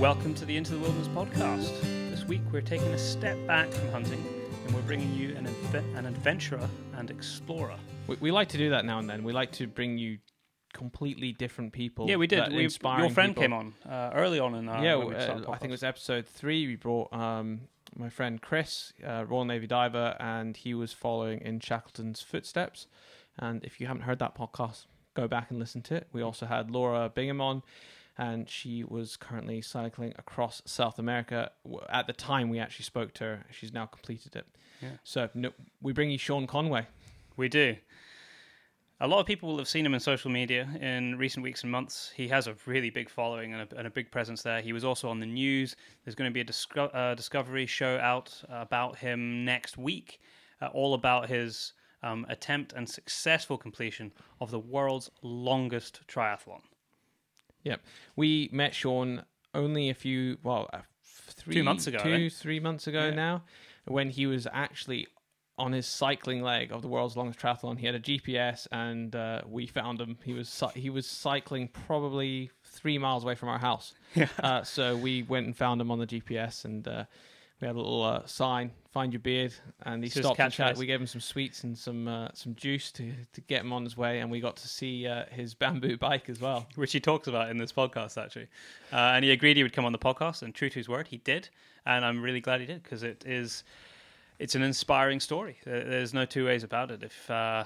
Welcome to the Into the Wilderness podcast. This week we're taking a step back from hunting and we're bringing you an, adve- an adventurer and explorer. We, we like to do that now and then. We like to bring you completely different people. Yeah, we did. We, your friend people. came on uh, early on in our yeah, we uh, I think it was episode three. We brought um, my friend Chris, uh, Royal Navy diver, and he was following in Shackleton's footsteps. And if you haven't heard that podcast, go back and listen to it. We also had Laura Bingham on, and she was currently cycling across South America. At the time we actually spoke to her, she's now completed it. Yeah. So no, we bring you Sean Conway. We do. A lot of people will have seen him in social media in recent weeks and months. He has a really big following and a, and a big presence there. He was also on the news. There's going to be a disco- uh, Discovery show out about him next week, uh, all about his um, attempt and successful completion of the world's longest triathlon. Yep. We met Sean only a few, well, uh, three months ago, two, think. three months ago Yeah. now, when he was actually on his cycling leg of the world's longest triathlon. He had a GPS, and uh, we found him. He was he was cycling probably three miles away from our house. Yeah. Uh, so we went and found him on the GPS, and uh, we had a little uh, sign: "Find your beard." And he his stopped and chat. We gave him some sweets and some uh, some juice to to get him on his way, and we got to see uh, his bamboo bike as well. which he talks about in this podcast actually. Uh, and he agreed he would come on the podcast, and true to his word, he did. And I'm really glad he did because it is, it's an inspiring story. There's no two ways about it. If uh,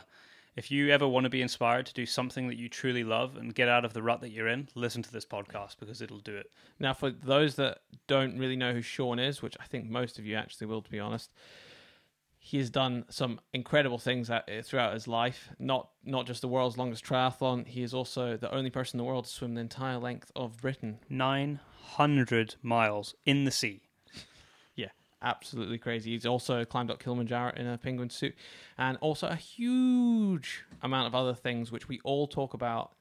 if you ever want to be inspired to do something that you truly love and get out of the rut that you're in, listen to this podcast because it'll do it. Now, for those that don't really know who Sean is, which I think most of you actually will, to be honest, he has done some incredible things at, eh, throughout his life. Not not just the world's longest triathlon. He is also the only person in the world to swim the entire length of Britain. 900 miles in the sea. Yeah, absolutely crazy. He's also climbed up Kilimanjaro in a penguin suit, and also a huge amount of other things which we all talk about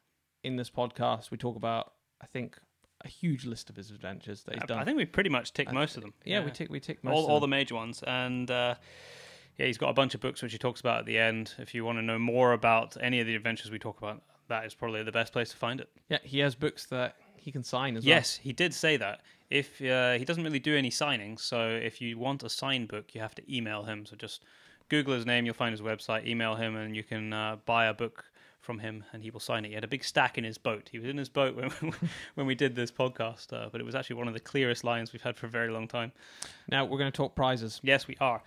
in this podcast. We talk about, I think, a huge list of his adventures that he's done. I think we pretty much tick most of them. yeah, we tick we tick most all, all the major ones and uh, yeah he's got a bunch of books which he talks about at the end if you want to know more about any of the adventures we talk about that is probably the best place to find it Yeah, he has books that he can sign as yes he did say that if uh, he doesn't really do any signings so if you want a signed book you have to email him so just google his name you'll find his website email him and you can uh, buy a book from him and he will sign it. He had a big stack in his boat. He was in his boat when when we did this podcast, uh, but it was actually one of the clearest lines we've had for a very long time. Now we're going to talk prizes. Yes, we are.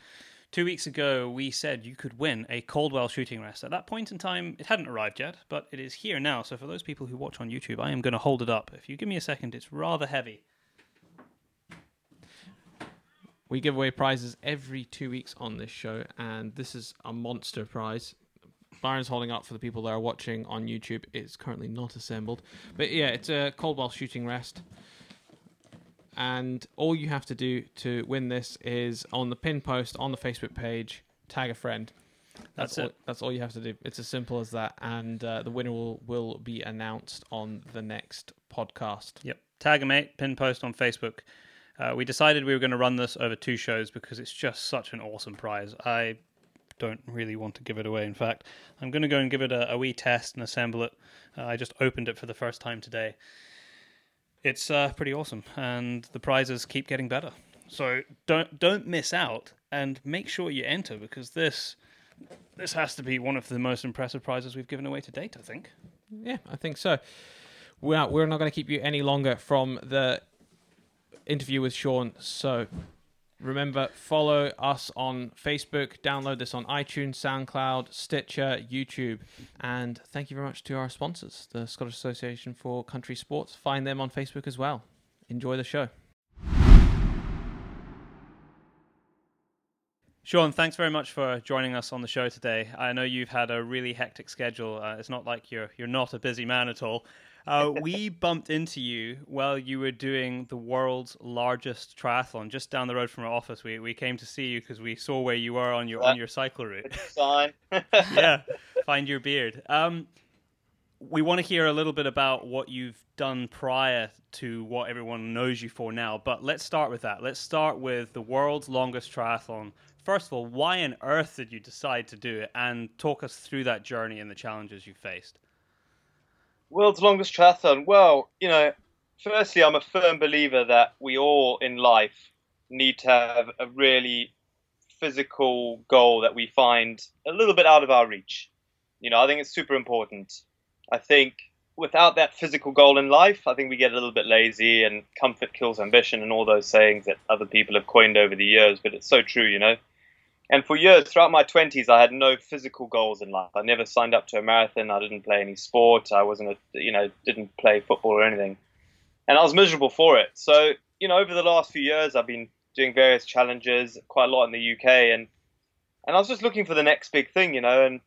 Two weeks ago, we said you could win a Caldwell shooting rest. At that point in time, it hadn't arrived yet, but it is here now. So for those people who watch on YouTube, I am going to hold it up. If you give me a second, it's rather heavy. We give away prizes every two weeks on this show, and this is a monster prize. Byron's holding up for the people that are watching on YouTube. It's currently not assembled, but yeah, it's a Caldwell shooting rest. And all you have to do to win this is on the pin post on the Facebook page, tag a friend. That's all, it. That's all you have to do. It's as simple as that, and uh, the winner will will be announced on the next podcast. Yep. Tag a mate, pin post on Facebook. Uh, we decided we were going to run this over two shows because it's just such an awesome prize. I don't really want to give it away. In fact, I'm going to go and give it a, a wee test and assemble it. Uh, I just opened it for the first time today. It's uh, pretty awesome, and the prizes keep getting better. So don't don't miss out, and make sure you enter because this this has to be one of the most impressive prizes we've given away to date. I think. Yeah, I think so. We're we're not going to keep you any longer from the interview with Sean. So remember, follow us on Facebook. Download this on iTunes, SoundCloud, Stitcher, YouTube, and thank you very much to our sponsors, the Scottish Association for Country Sports. Find them on Facebook as well. Enjoy the show. Sean, thanks very much for joining us on the show today. I know you've had a really hectic schedule. Uh, it's not like you're you're not a busy man at all. Uh, we bumped into you while you were doing the world's largest triathlon just down the road from our office. We we came to see you because we saw where you were on your on your cycle route. sign. yeah, find your beard. Um, we want to hear a little bit about what you've done prior to what everyone knows you for now. But let's start with that. Let's start with the world's longest triathlon. First of all, why on earth did you decide to do it? And talk us through that journey and the challenges you faced. World's longest triathlon. Well, you know, firstly, I'm a firm believer that we all in life need to have a really physical goal that we find a little bit out of our reach. You know, I think it's super important. I think without that physical goal in life, I think we get a little bit lazy and comfort kills ambition and all those sayings that other people have coined over the years, but it's so true, you know. And for years, throughout my 20s, I had no physical goals in life. I never signed up to a marathon. I didn't play any sport. I wasn't, a, you know, didn't play football or anything. And I was miserable for it. So, you know, over the last few years, I've been doing various challenges, quite a lot in the UK, and and I was just looking for the next big thing, you know. And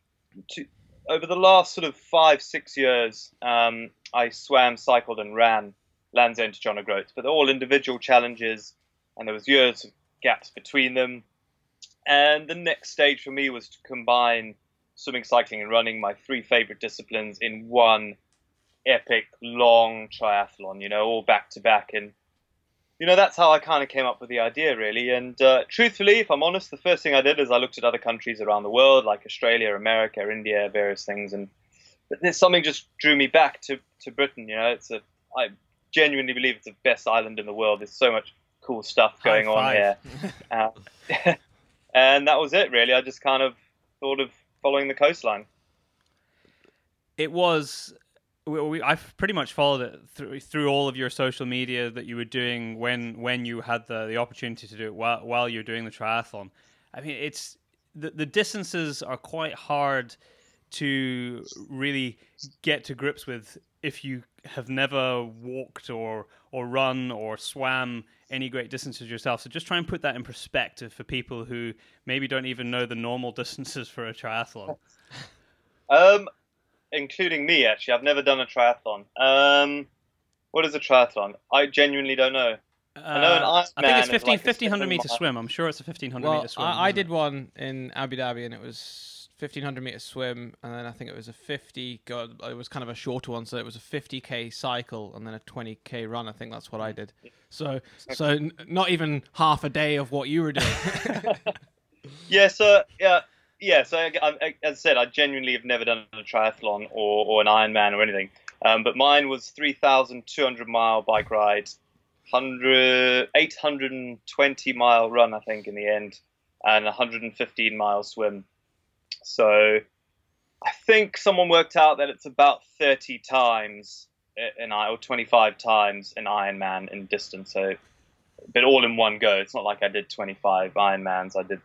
to, over the last sort of five, six years, um, I swam, cycled, and ran Land's End to John O'Groats, but they're all individual challenges, and there was years of gaps between them. And the next stage for me was to combine swimming, cycling, and running, my three favorite disciplines, in one epic, long triathlon. You know, all back to back, and you know, that's how I kind of came up with the idea, really. And uh, truthfully, if I'm honest, the first thing I did is I looked at other countries around the world, like Australia, America, India, various things, and there's something just drew me back to, to Britain. You know, it's a I genuinely believe it's the best island in the world. There's so much cool stuff going on here, uh, and that was it. Really, I just kind of thought of following the coastline. It was we, we, I've pretty much followed it through through all of your social media that you were doing when when you had the the opportunity to do it while while you're doing the triathlon. I mean, it's the the distances are quite hard to really get to grips with if you have never walked or or run or swam any great distances yourself. So just try and put that in perspective for people who maybe don't even know the normal distances for a triathlon. Um, including me, actually. I've never done a triathlon. Um, what is a triathlon? I genuinely don't know. Uh, I know an Ironman. I think it's 15, like 1500 meter swim. I'm sure it's a 1500 well, meter swim. I, I did one in Abu Dhabi and it was 1500 meter swim, and then I think it was a 50. God, it was kind of a shorter one, so it was a 50k cycle and then a 20k run. I think that's what I did. So, so n- not even half a day of what you were doing. yeah. So yeah, yeah, so I, I, as I said, I genuinely have never done a triathlon or, or an Ironman or anything. Um, but mine was 3,200 mile bike ride, 100, 820 mile run, I think, in the end, and 115 mile swim. So I think someone worked out that it's about 30 times eh, an I or 25 times an Ironman in distance. So, but all in one go. It's not like I did 25 Ironmans. I did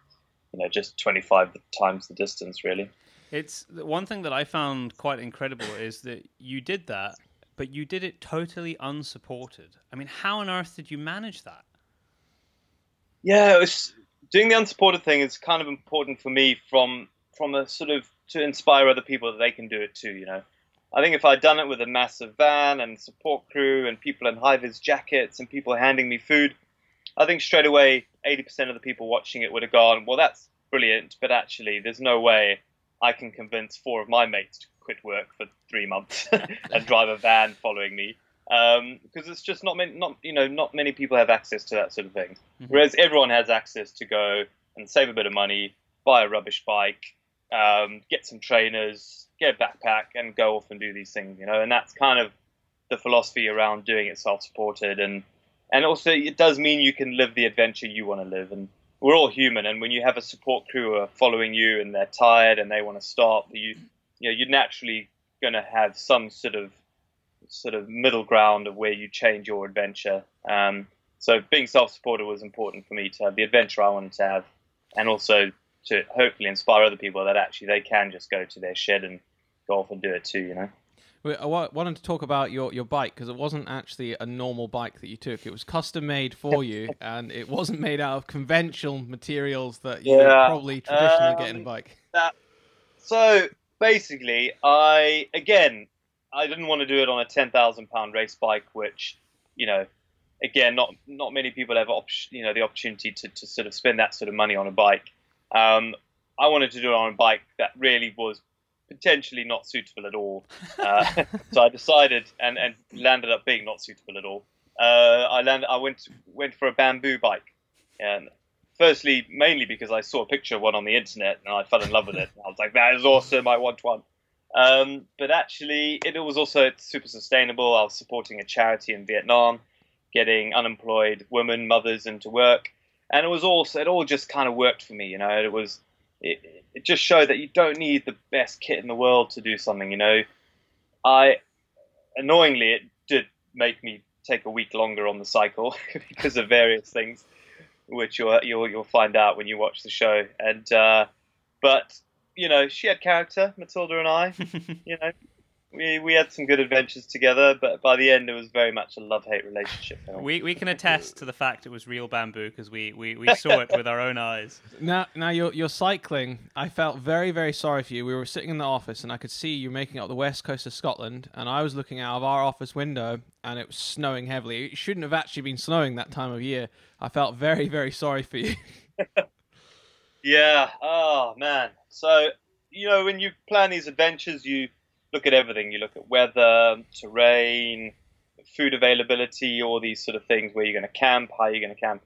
you know just 25 times the distance really it's one thing that i found quite incredible is that you did that but you did it totally unsupported i mean how on earth did you manage that yeah it was doing the unsupported thing is kind of important for me from from a sort of to inspire other people that they can do it too you know I think if I'd done it with a massive van and support crew and people in high vis jackets and people handing me food, I think straight away 80% of the people watching it would have gone, well, that's brilliant, but actually, there's no way I can convince four of my mates to quit work for three months and drive a van following me. Um, because it's just not many, not you know, not many people have access to that sort of thing. Mm-hmm. Whereas everyone has access to go and save a bit of money, buy a rubbish bike, um, get some trainers, get a backpack, and go off and do these things. You know, and that's kind of the philosophy around doing it self-supported. And and also it does mean you can live the adventure you want to live. And we're all human. And when you have a support crew are following you and they're tired and they want to stop you you know you're naturally going to have some sort of sort of middle ground of where you change your adventure. Um, so being self-supported was important for me to have the adventure I wanted to have and also to hopefully inspire other people that actually they can just go to their shed and go off and do it too you know I wanted to talk about your, your bike because it wasn't actually a normal bike that you took. It was custom made for you, and it wasn't made out of conventional materials that you yeah, probably traditionally um, get in a um, bike. That, so basically, I again, I didn't want to do it on a ten thousand pound race bike, which you know, again, not not many people have op- you know the opportunity to, to sort of spend that sort of money on a bike. Um, I wanted to do it on a bike that really was potentially not suitable at all. Uh, so I decided and, and landed up being not suitable at all. Uh, I landed, I went went for a bamboo bike, and firstly, mainly because I saw a picture of one on the internet and I fell in love with it. I was like, that is awesome. I want one. Um, but actually, it was also super sustainable. I was supporting a charity in Vietnam, getting unemployed women, mothers into work, and it was also it all just kind of worked for me. You know, it was it, it just showed that you don't need the best kit in the world to do something. You know, I annoyingly it did make me take a week longer on the cycle because of various things, which you'll you'll, you'll find out when you watch the show. And uh, but you know, she had character, Matilda and I. you know, we we had some good adventures together, but by the end, it was very much a love hate relationship. We we can attest to the fact it was real bamboo because we, we, we saw it with our own eyes. Now now you're you're cycling. I felt very very sorry for you. We were sitting in the office and I could see you making up the west coast of Scotland, and I was looking out of our office window and it was snowing heavily. It shouldn't have actually been snowing that time of year. I felt very very sorry for you. yeah. Oh man. So you know, when you plan these adventures, you look at everything. You look at weather, terrain, food availability, all these sort of things. Where you're going to camp, how you're going to camp.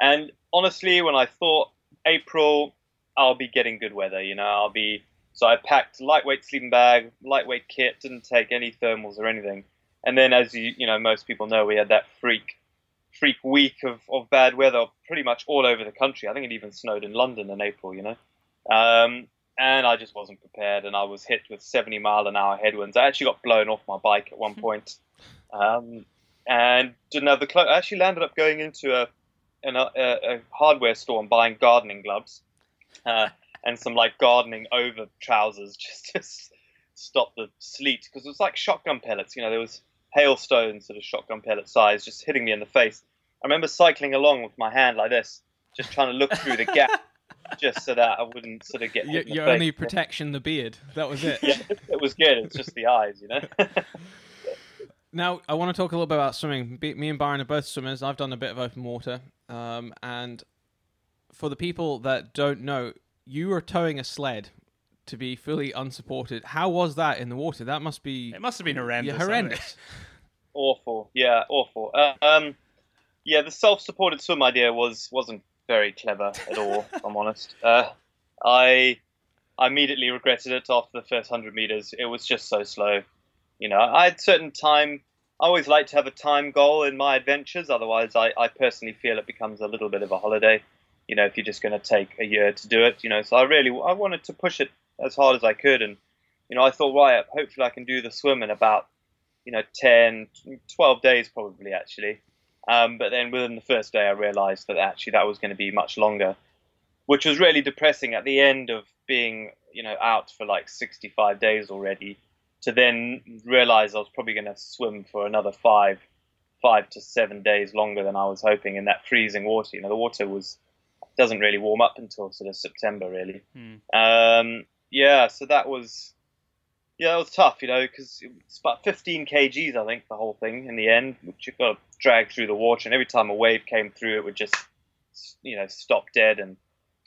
And honestly, when I thought April, I'll be getting good weather. You know, I'll be. So I packed lightweight sleeping bag, lightweight kit, didn't take any thermals or anything. And then, as you you know, most people know, we had that freak freak week of, of bad weather pretty much all over the country. I think it even snowed in London in April. You know. Um, and I just wasn't prepared, and I was hit with 70 mile an hour headwinds. I actually got blown off my bike at one hmm. point, um, and didn't have the clothes. I actually landed up going into a, a, a hardware store and buying gardening gloves uh, and some like gardening over trousers just to stop the sleet because it was like shotgun pellets. You know, there was hailstones sort of shotgun pellet size just hitting me in the face. I remember cycling along with my hand like this, just trying to look through the gap just so that I wouldn't sort of get. Your, your only protection, the beard. That was it. yeah, it was good. It's just the eyes, you know. now I want to talk a little bit about swimming. Me and Byron are both swimmers. I've done a bit of open water, um, and for the people that don't know, you were towing a sled to be fully unsupported. How was that in the water? That must be. It must have been horrendous. Yeah, horrendous. awful. Yeah, awful. Uh, um, yeah, the self-supported swim idea was wasn't very clever at all. if I'm honest. Uh, I I immediately regretted it after the first hundred meters. It was just so slow. You know, I had certain time. I always like to have a time goal in my adventures. Otherwise, I, I personally feel it becomes a little bit of a holiday. You know, if you're just going to take a year to do it. You know, so I really I wanted to push it as hard as I could, and you know, I thought, right, hopefully I can do the swim in about you know 10, 12 days probably actually. Um, but then within the first day, I realised that actually that was going to be much longer, which was really depressing. At the end of being, you know, out for like 65 days already, to then realise I was probably going to swim for another five, five to seven days longer than I was hoping in that freezing water. You know, the water was doesn't really warm up until sort of September, really. Hmm. Um, yeah, so that was yeah, it was tough, you know, because it's about 15 kgs, I think, the whole thing in the end, which you've got to drag through the water. And every time a wave came through, it would just, you know, stop dead and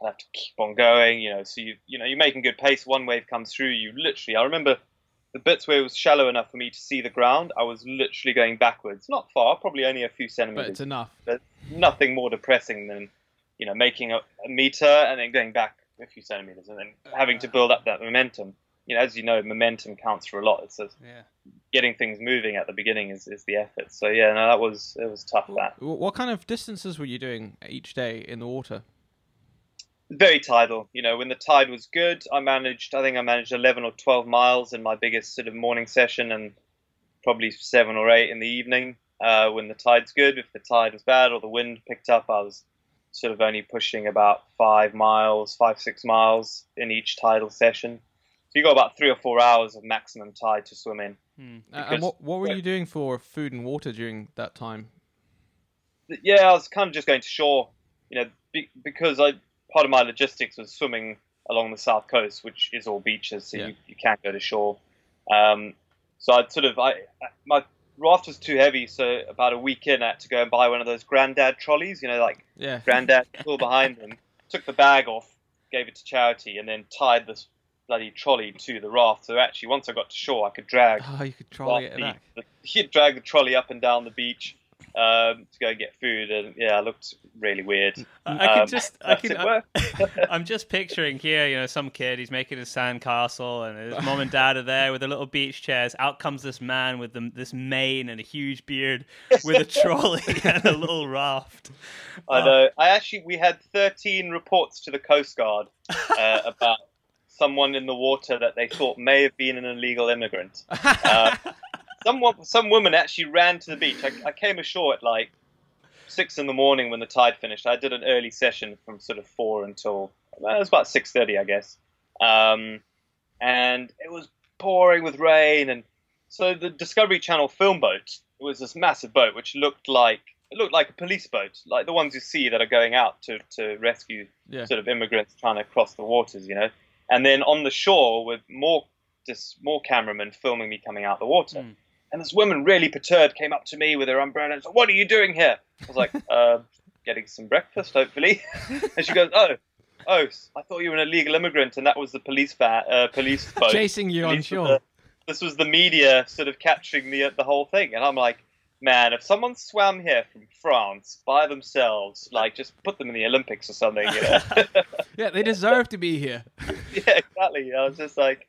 I'd have to keep on going, you know. So, you, you know, you're making good pace. One wave comes through, you literally, I remember the bits where it was shallow enough for me to see the ground, I was literally going backwards. Not far, probably only a few centimeters. But it's enough. But nothing more depressing than, you know, making a, a meter and then going back a few centimeters and then having to uh, build up that momentum you know, as you know, momentum counts for a lot. It's just yeah. getting things moving at the beginning is, is the effort. So yeah, no, that was it was tough. That. What kind of distances were you doing each day in the water? Very tidal. You know, when the tide was good, I managed. I think I managed eleven or twelve miles in my biggest sort of morning session, and probably seven or eight in the evening. Uh, when the tide's good, if the tide was bad or the wind picked up, I was sort of only pushing about five miles, five six miles in each tidal session. So you got about three or four hours of maximum tide to swim in. Hmm. and what, what were you doing for food and water during that time? Yeah, I was kind of just going to shore, you know, be, because I part of my logistics was swimming along the south coast, which is all beaches, so yeah. you, you can't go to shore. Um, so I'd sort of, I my raft was too heavy, so about a week in, I had to go and buy one of those granddad trolleys, you know, like yeah. granddad pull behind them. Took the bag off, gave it to charity, and then tied this bloody trolley to the raft. So actually, once I got to shore, I could drag. Oh, you could trolley it the, back. The, could drag the trolley up and down the beach. um, to go and get food, and yeah, I looked really weird. I can Um, just, I can, work? I'm just picturing here, you know, some kid, he's making a sandcastle, and his mom and dad are there with the little beach chairs. Out comes this man with the, this mane and a huge beard with a trolley and a little raft. I know. I actually we had 13 reports to the Coast Guard uh, about someone in the water that they thought may have been an illegal immigrant. Uh, someone, some woman actually ran to the beach. I, I came ashore at like six in the morning when the tide finished. I did an early session from sort of four until well, it was about six thirty, I guess. Um, and it was pouring with rain, and so the Discovery Channel film boat was this massive boat which looked like it looked like a police boat, like the ones you see that are going out to, to rescue Yeah. sort of immigrants trying to cross the waters, you know. And then on the shore with more just more cameramen filming me coming out of the water. Mm. And this woman, really perturbed, came up to me with her umbrella and said, "What are you doing here?" I was like, uh, "Getting some breakfast, hopefully." and she goes, "Oh, oh, I thought you were an illegal immigrant, and that was the police va- uh, police boat." Chasing you on Police shore. the- this was the media sort of capturing the the whole thing, and I'm like, man, if someone swam here from France by themselves, like just put them in the Olympics or something, you know? Yeah, they deserve to be here. yeah, exactly. I was just like,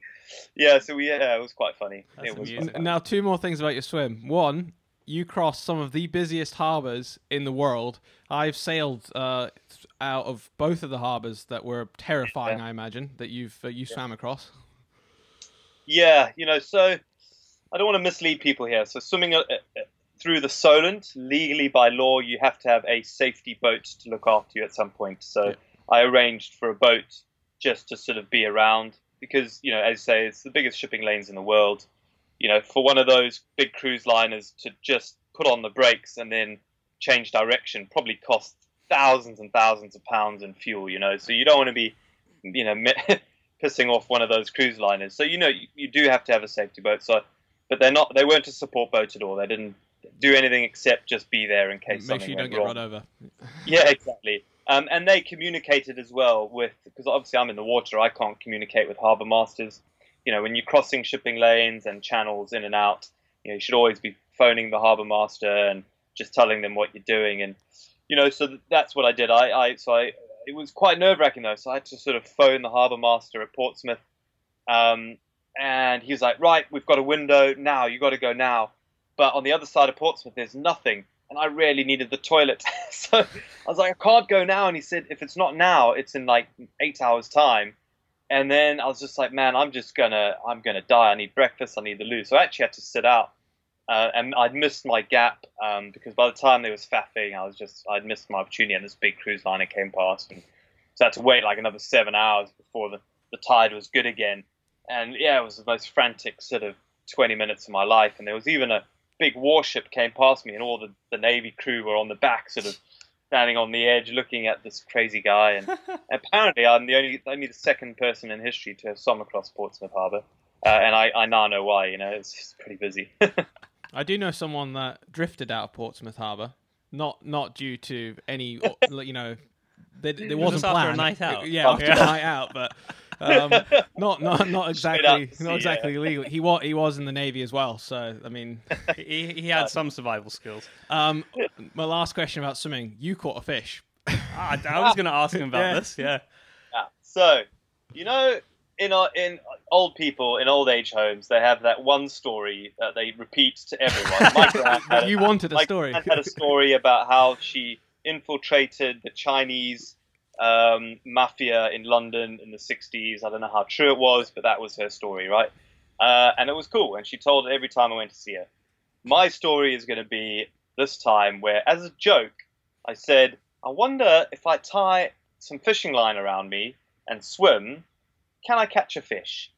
yeah. So we, yeah, it was quite funny. That's it was amusing. quite N- Now, two more things about your swim. One, you crossed some of the busiest harbors in the world. I've sailed uh, out of both of the harbors that were terrifying. Yeah. I imagine that you've uh, you swam across. Yeah, you know, so I don't want to mislead people here. So swimming uh, uh, through the Solent, legally by law, you have to have a safety boat to look after you at some point. So Yeah. I arranged for a boat just to sort of be around because, you know, as I say, it's the biggest shipping lanes in the world. You know, for one of those big cruise liners to just put on the brakes and then change direction probably costs thousands and thousands of pounds in fuel, you know. So you don't want to be, you know, pissing off one of those cruise liners. So you know you, you do have to have a safety boat. So, but they're not. They weren't a support boat at all. They didn't do anything except just be there in case Make something sure you don't get wrong. run over. Yeah, exactly. Um, and they communicated as well with because obviously I'm in the water. I can't communicate with harbour masters. You know, when you're crossing shipping lanes and channels in and out, you know, you should always be phoning the harbour master and just telling them what you're doing. And you know, so that's what I did. I, I so I it was quite nerve wracking though. So I had to sort of phone the harbour master at Portsmouth, um, and he was like, "Right, we've got a window now. You got to go now." But on the other side of Portsmouth, there's nothing and I really needed the toilet. so I was like, I can't go now. And he said, if it's not now, it's in like eight hours time. And then I was just like, man, I'm just gonna, I'm gonna die. I need breakfast. I need the loo. So I actually had to sit out, uh, and I'd missed my gap um, because by the time there was faffing, I was just, I'd missed my opportunity. And this big cruise liner came past, and so I had to wait like another seven hours before the, the tide was good again. And yeah, it was the most frantic sort of 20 minutes of my life. And there was even a big warship came past me, and all the, the Navy crew were on the back, sort of standing on the edge, looking at this crazy guy. And apparently, I'm the only only the second person in history to have swum across Portsmouth Harbour, uh, and I, I now know why. You know, it's just pretty busy. I do know someone that drifted out of Portsmouth Harbour, not not due to any, you know, there, there was wasn't just after a night out. Yeah, after Yeah. a night out, but um, not not not exactly not exactly legal. He was he was in the navy as well, so I mean, he, he had some survival skills. um, my last question about swimming: you caught a fish. Ah, I was going to ask him about Yeah. this. Yeah. Yeah. So, you know, in our, in old people in old age homes, they have that one story that they repeat to everyone. My gran had you wanted a my story. gran had a story about how she infiltrated the Chinese um, mafia in London in the 60s. I don't know how true it was, but that was her story, right? Uh, and it was cool, and she told it every time I went to see her. My story is going to be this time where, as a joke, I said, I wonder if I tie some fishing line around me and swim, can I catch a fish?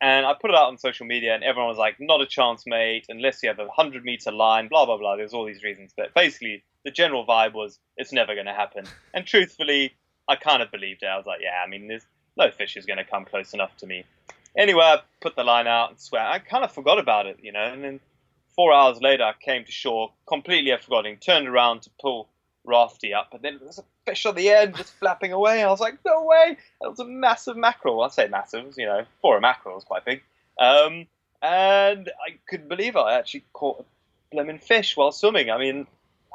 And I put it out on social media, and everyone was like, not a chance, mate, unless you have a 100 meter line, blah, blah, blah. There's all these reasons. But basically, the general vibe was, it's never going to happen. And truthfully, I kind of believed it. I was like, yeah, I mean, there's no fish is going to come close enough to me. Anyway, I put the line out and swam. I kind of forgot about it, you know. And then four hours later, I came to shore, completely forgetting, turned around to pull Rafty up, and then there was a fish on the end just flapping away. I was like, no way! That was a massive mackerel. I say massive, you know, for a mackerel, it's quite big. Um, and I couldn't believe. I actually caught a blooming fish while swimming. I mean,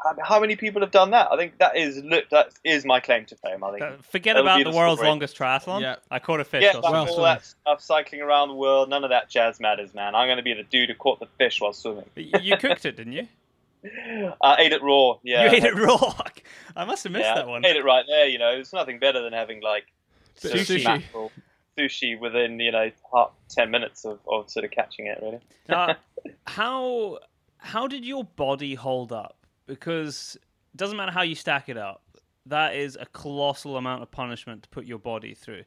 how, how many people have done that? I think that is look that is my claim to fame. I think. Uh, Forget That would about the the world's story. longest triathlon. Yeah. I caught a fish. yeah, or like, something. all that stuff, cycling around the world, none of that jazz matters, man. I'm going to be the dude who caught the fish while swimming. You cooked it, didn't you? I ate it raw. Yeah, You ate it raw. I must have missed yeah, that one. I ate it right there. You know, it's nothing better than having like Sushi. sort sushi within you know half, ten minutes of, of sort of catching it. Really. Now, how how did your body hold up? Because it doesn't matter how you stack it up. That is a colossal amount of punishment to put your body through.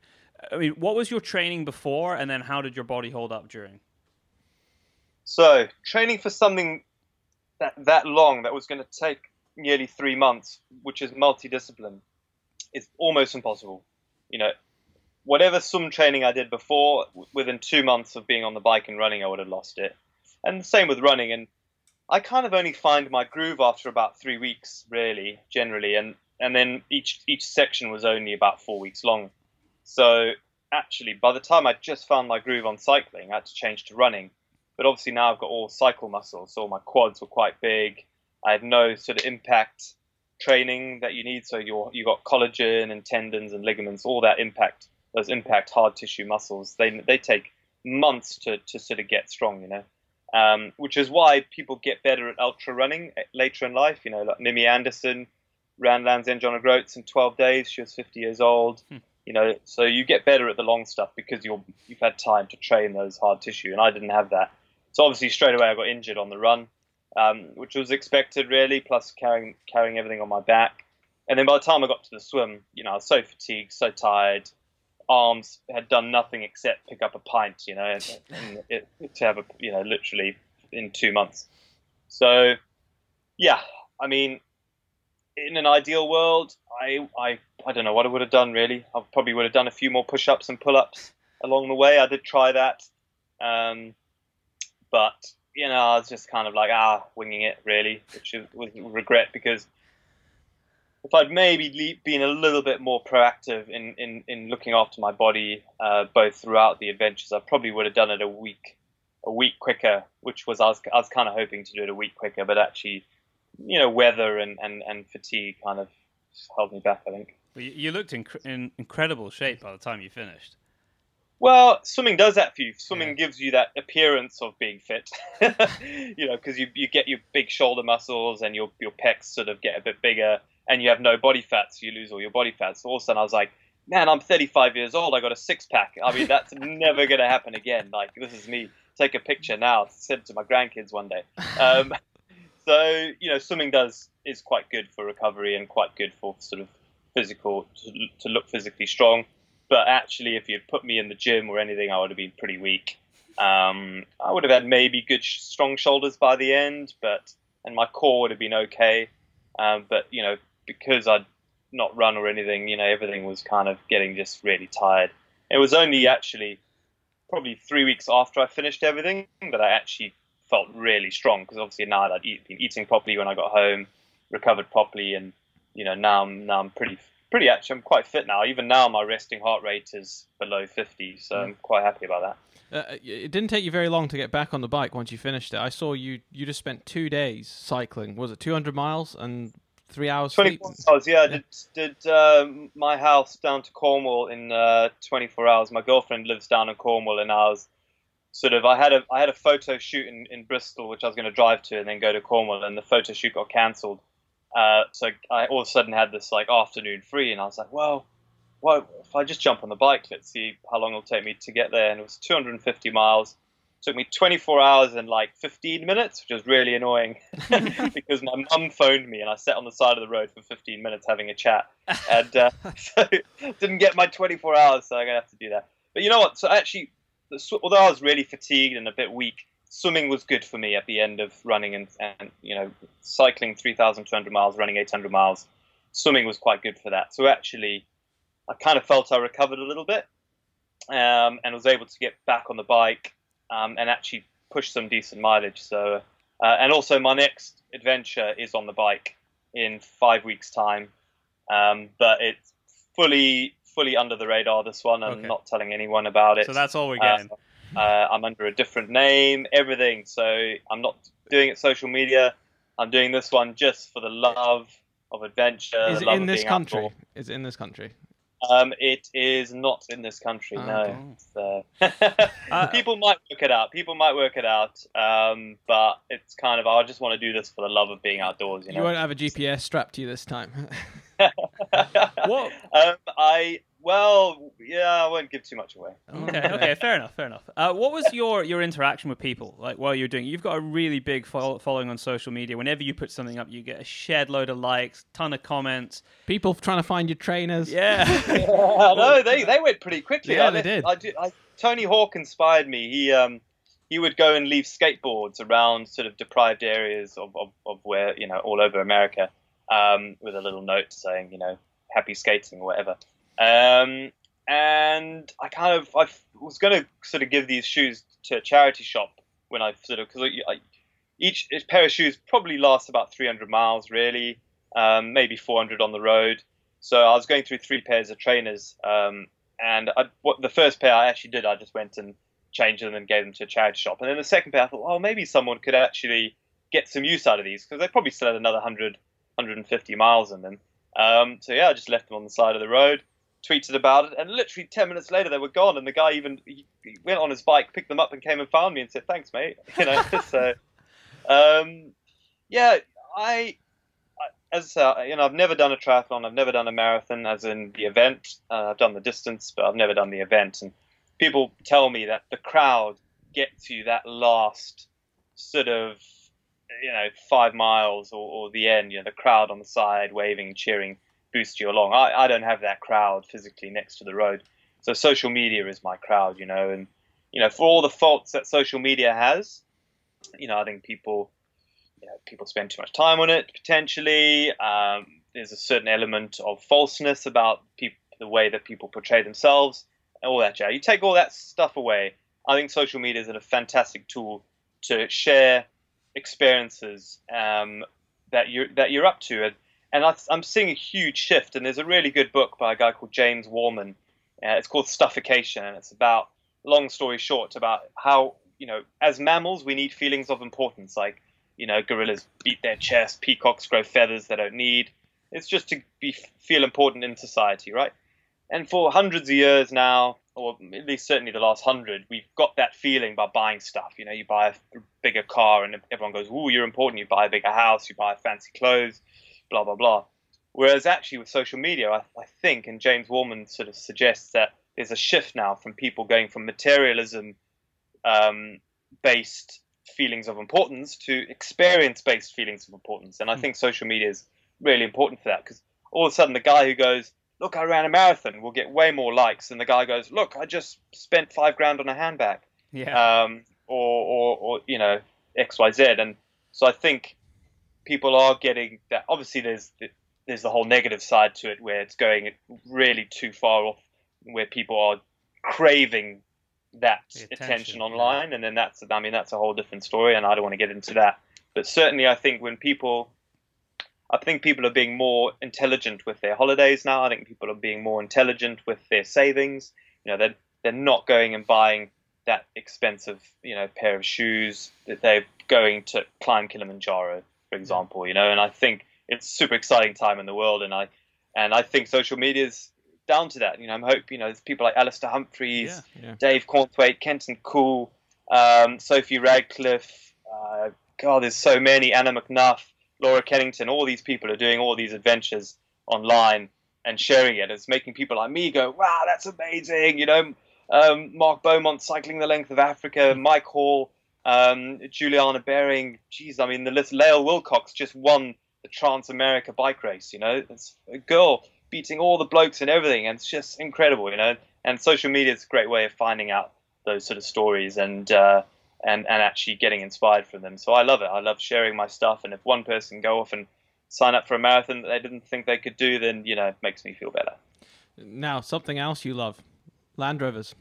I mean, what was your training before, and then how did your body hold up during? So training for something that that long that was going to take nearly three months, which is multidiscipline, is almost impossible. You know, whatever swim training I did before, within two months of being on the bike and running, I would have lost it. And the same with running. And I kind of only find my groove after about three weeks, really, generally. And and then each each section was only about four weeks long. So actually, by the time I just found my groove on cycling, I had to change to running. But obviously now I've got all cycle muscles, so my quads were quite big. I had no sort of impact training that you need, so you're you got collagen and tendons and ligaments, all that impact, those impact hard tissue muscles. They they take months to to sort of get strong, you know. Um, which is why people get better at ultra running later in life. You know, like Mimi Anderson ran Land's End John O'Groats in 12 days. She was 50 years old. Hmm. You know, so you get better at the long stuff because you're you've had time to train those hard tissue, and I didn't have that. So obviously straight away I got injured on the run, um, which was expected really. Plus carrying carrying everything on my back, and then by the time I got to the swim, you know, I was so fatigued, so tired. Arms had done nothing except pick up a pint, you know, and, and it, to have a you know literally in two months. So yeah, I mean, in an ideal world, I I I don't know what I would have done really. I probably would have done a few more push-ups and pull-ups along the way. I did try that, um, but you know, I was just kind of like ah, winging it really, which was regret because if I'd maybe le- been a little bit more proactive in, in, in looking after my body, uh, both throughout the adventures, I probably would have done it a week a week quicker, which was I was, I was kind of hoping to do it a week quicker, but actually, you know, weather and, and, and fatigue kind of held me back. I think. Well, you, you looked in, in incredible shape by the time you finished. Well, swimming does that for you. Swimming Yeah. gives you that appearance of being fit, you know, because you, you get your big shoulder muscles and your your pecs sort of get a bit bigger, and you have no body fat, so you lose all your body fat. So all of a sudden, I was like, man, I'm 35 years old. I got a six pack. I mean, that's never going to happen again. Like this is me. Take a picture now. Send to my grandkids one day. Um, so you know, swimming does is quite good for recovery and quite good for sort of physical to, to look physically strong. But actually, if you'd put me in the gym or anything, I would have been pretty weak. Um, I would have had maybe good, sh- strong shoulders by the end, but and my core would have been okay. Um, but you know, because I'd not run or anything, you know, everything was kind of getting just really tired. It was only actually probably three weeks after I finished everything that I actually felt really strong because obviously now I'd eat, been eating properly when I got home, recovered properly, and you know now I'm now I'm pretty pretty actually I'm quite fit now. Even now my resting heart rate is below 50, so I'm quite happy about that. Uh, it didn't take you very long to get back on the bike once you finished it. I saw you. You just spent two days cycling. Was it 200 miles and three hours? sleep? 24 hours, yeah. I did, did um, my house down to Cornwall in uh, 24 hours. My girlfriend lives down in Cornwall, and I was sort of I had a I had a photo shoot in, in Bristol, which I was going to drive to and then go to Cornwall, and the photo shoot got cancelled. Uh, so I all of a sudden had this like afternoon free, and I was like, well, well, if I just jump on the bike, let's see how long it'll take me to get there. And it was 250 miles. Took me 24 hours and like 15 minutes, which was really annoying because my mum phoned me and I sat on the side of the road for 15 minutes having a chat, and uh, so didn't get my 24 hours, so I'm gonna have to do that. But you know what? So actually, although I was really fatigued and a bit weak, swimming was good for me at the end of running and, and you know cycling 3,200 miles, running 800 miles. Swimming was quite good for that. So actually, I kind of felt I recovered a little bit um, and was able to get back on the bike um, and actually push some decent mileage. So, uh, and also my next adventure is on the bike in five weeks' time, um, but it's fully fully under the radar. This one, I'm Okay. not telling anyone about it. So that's all we're Uh, getting. uh, I'm under a different name, everything. So I'm not doing it social media. I'm doing this one just for the love of adventure. Is it in this country? outdoor. Is it in this country? Um, it is not in this country. Oh, no. So people might work it out. People might work it out. Um, but it's kind of I just want to do this for the love of being outdoors. You You know. won't have a GPS strapped to you this time. What? um, I well, yeah, I won't give too much away. Okay, okay, fair enough, fair enough. Uh, what was your, your interaction with people like while you're doing? You've got a really big fol- following on social media. Whenever you put something up, you get a shed load of likes, ton of comments. People trying to find your trainers. Yeah, no, they they went pretty quickly. Yeah, I they did. I do, I, Tony Hawk inspired me. He um he would go and leave skateboards around sort of deprived areas of, of, of where you know all over America, um, with a little note saying you know happy skating or whatever. Um, and I kind of I was going to sort of give these shoes to a charity shop when I sort of because each, each pair of shoes probably lasts about 300 miles really, um, maybe 400 on the road. So I was going through three pairs of trainers, um, and I, what the first pair I actually did, I just went and changed them and gave them to a charity shop. And then the second pair, I thought, well, maybe someone could actually get some use out of these because they probably still had another 100, 150 miles in them. Um, so yeah, I just left them on the side of the road, tweeted about it, and literally 10 minutes later they were gone. And the guy even he, he went on his bike, picked them up, and came and found me and said, "Thanks, mate." You know, so um, yeah, I as uh, you know, I've never done a triathlon. I've never done a marathon, as in the event. Uh, I've done the distance, but I've never done the event. And people tell me that the crowd gets you that last sort of, you know, five miles or, or the end. You know, the crowd on the side waving, cheering, boost you along. I, I don't have that crowd physically next to the road. So social media is my crowd, you know, and you know, for all the faults that social media has, you know, I think people you know, people spend too much time on it potentially. Um, there's a certain element of falseness about the way that people portray themselves, and all that jazz. You take all that stuff away. I think social media is a fantastic tool to share experiences um, that you're that you're up to, and I, I'm seeing a huge shift. And there's a really good book by a guy called James Wallman. Uh, it's called Stuffocation, and it's about long story short about how you know as mammals we need feelings of importance, like you know, gorillas beat their chest, peacocks grow feathers they don't need. It's just to be feel important in society, right? And for hundreds of years now, or at least certainly the last hundred, we've got that feeling by buying stuff. You know, you buy a bigger car, and everyone goes, "Ooh, you're important." You buy a bigger house, you buy fancy clothes, blah blah blah. Whereas actually with social media, I, I think, and James Wallman sort of suggests that there's a shift now from people going from materialism um, based feelings of importance to experience based feelings of importance. And I think social media is really important for that because all of a sudden the guy who goes, Look, I ran a marathon will get way more likes than the guy who goes, Look, I just spent five grand on a handbag. yeah. Um, or, or, or, you know, XYZ. And so I think people are getting that. Obviously, there's the, there's the whole negative side to it where it's going really too far off, where people are craving that attention, attention, yeah. online, and then that's I mean that's a whole different story, and I don't want to get into that. But certainly, I think when people, I think people are being more intelligent with their holidays now. I think people are being more intelligent with their savings. You know, they're they're not going and buying that expensive, you know, pair of shoes that they're going to climb Kilimanjaro, for example. You know, and I think it's a super exciting time in the world, and I and I think social media is down to that. You know, I'm hope you know there's people like Alastair Humphreys, Yeah. Yeah. Dave Cornthwaite, Kenton Cool, um, Sophie Radcliffe. Uh, God, there's so many. Anna McNuff, Laura Kennington. All these people are doing all these adventures online and sharing it. It's making people like me go, "Wow, that's amazing!" You know, um, Mark Beaumont cycling the length of Africa, Mike Hall, um, Juliana Buhring. Geez, I mean, the list. Lael Wilcox just won the Trans America bike race. You know, it's a girl beating all the blokes and everything, and it's just incredible. You know, and social media is a great way of finding out those sort of stories and uh, and and actually getting inspired from them. So I love it. I love sharing my stuff, and if one person go off and sign up for a marathon that they didn't think they could do, then you know, it makes me feel better. Now, something else you love Land Rovers.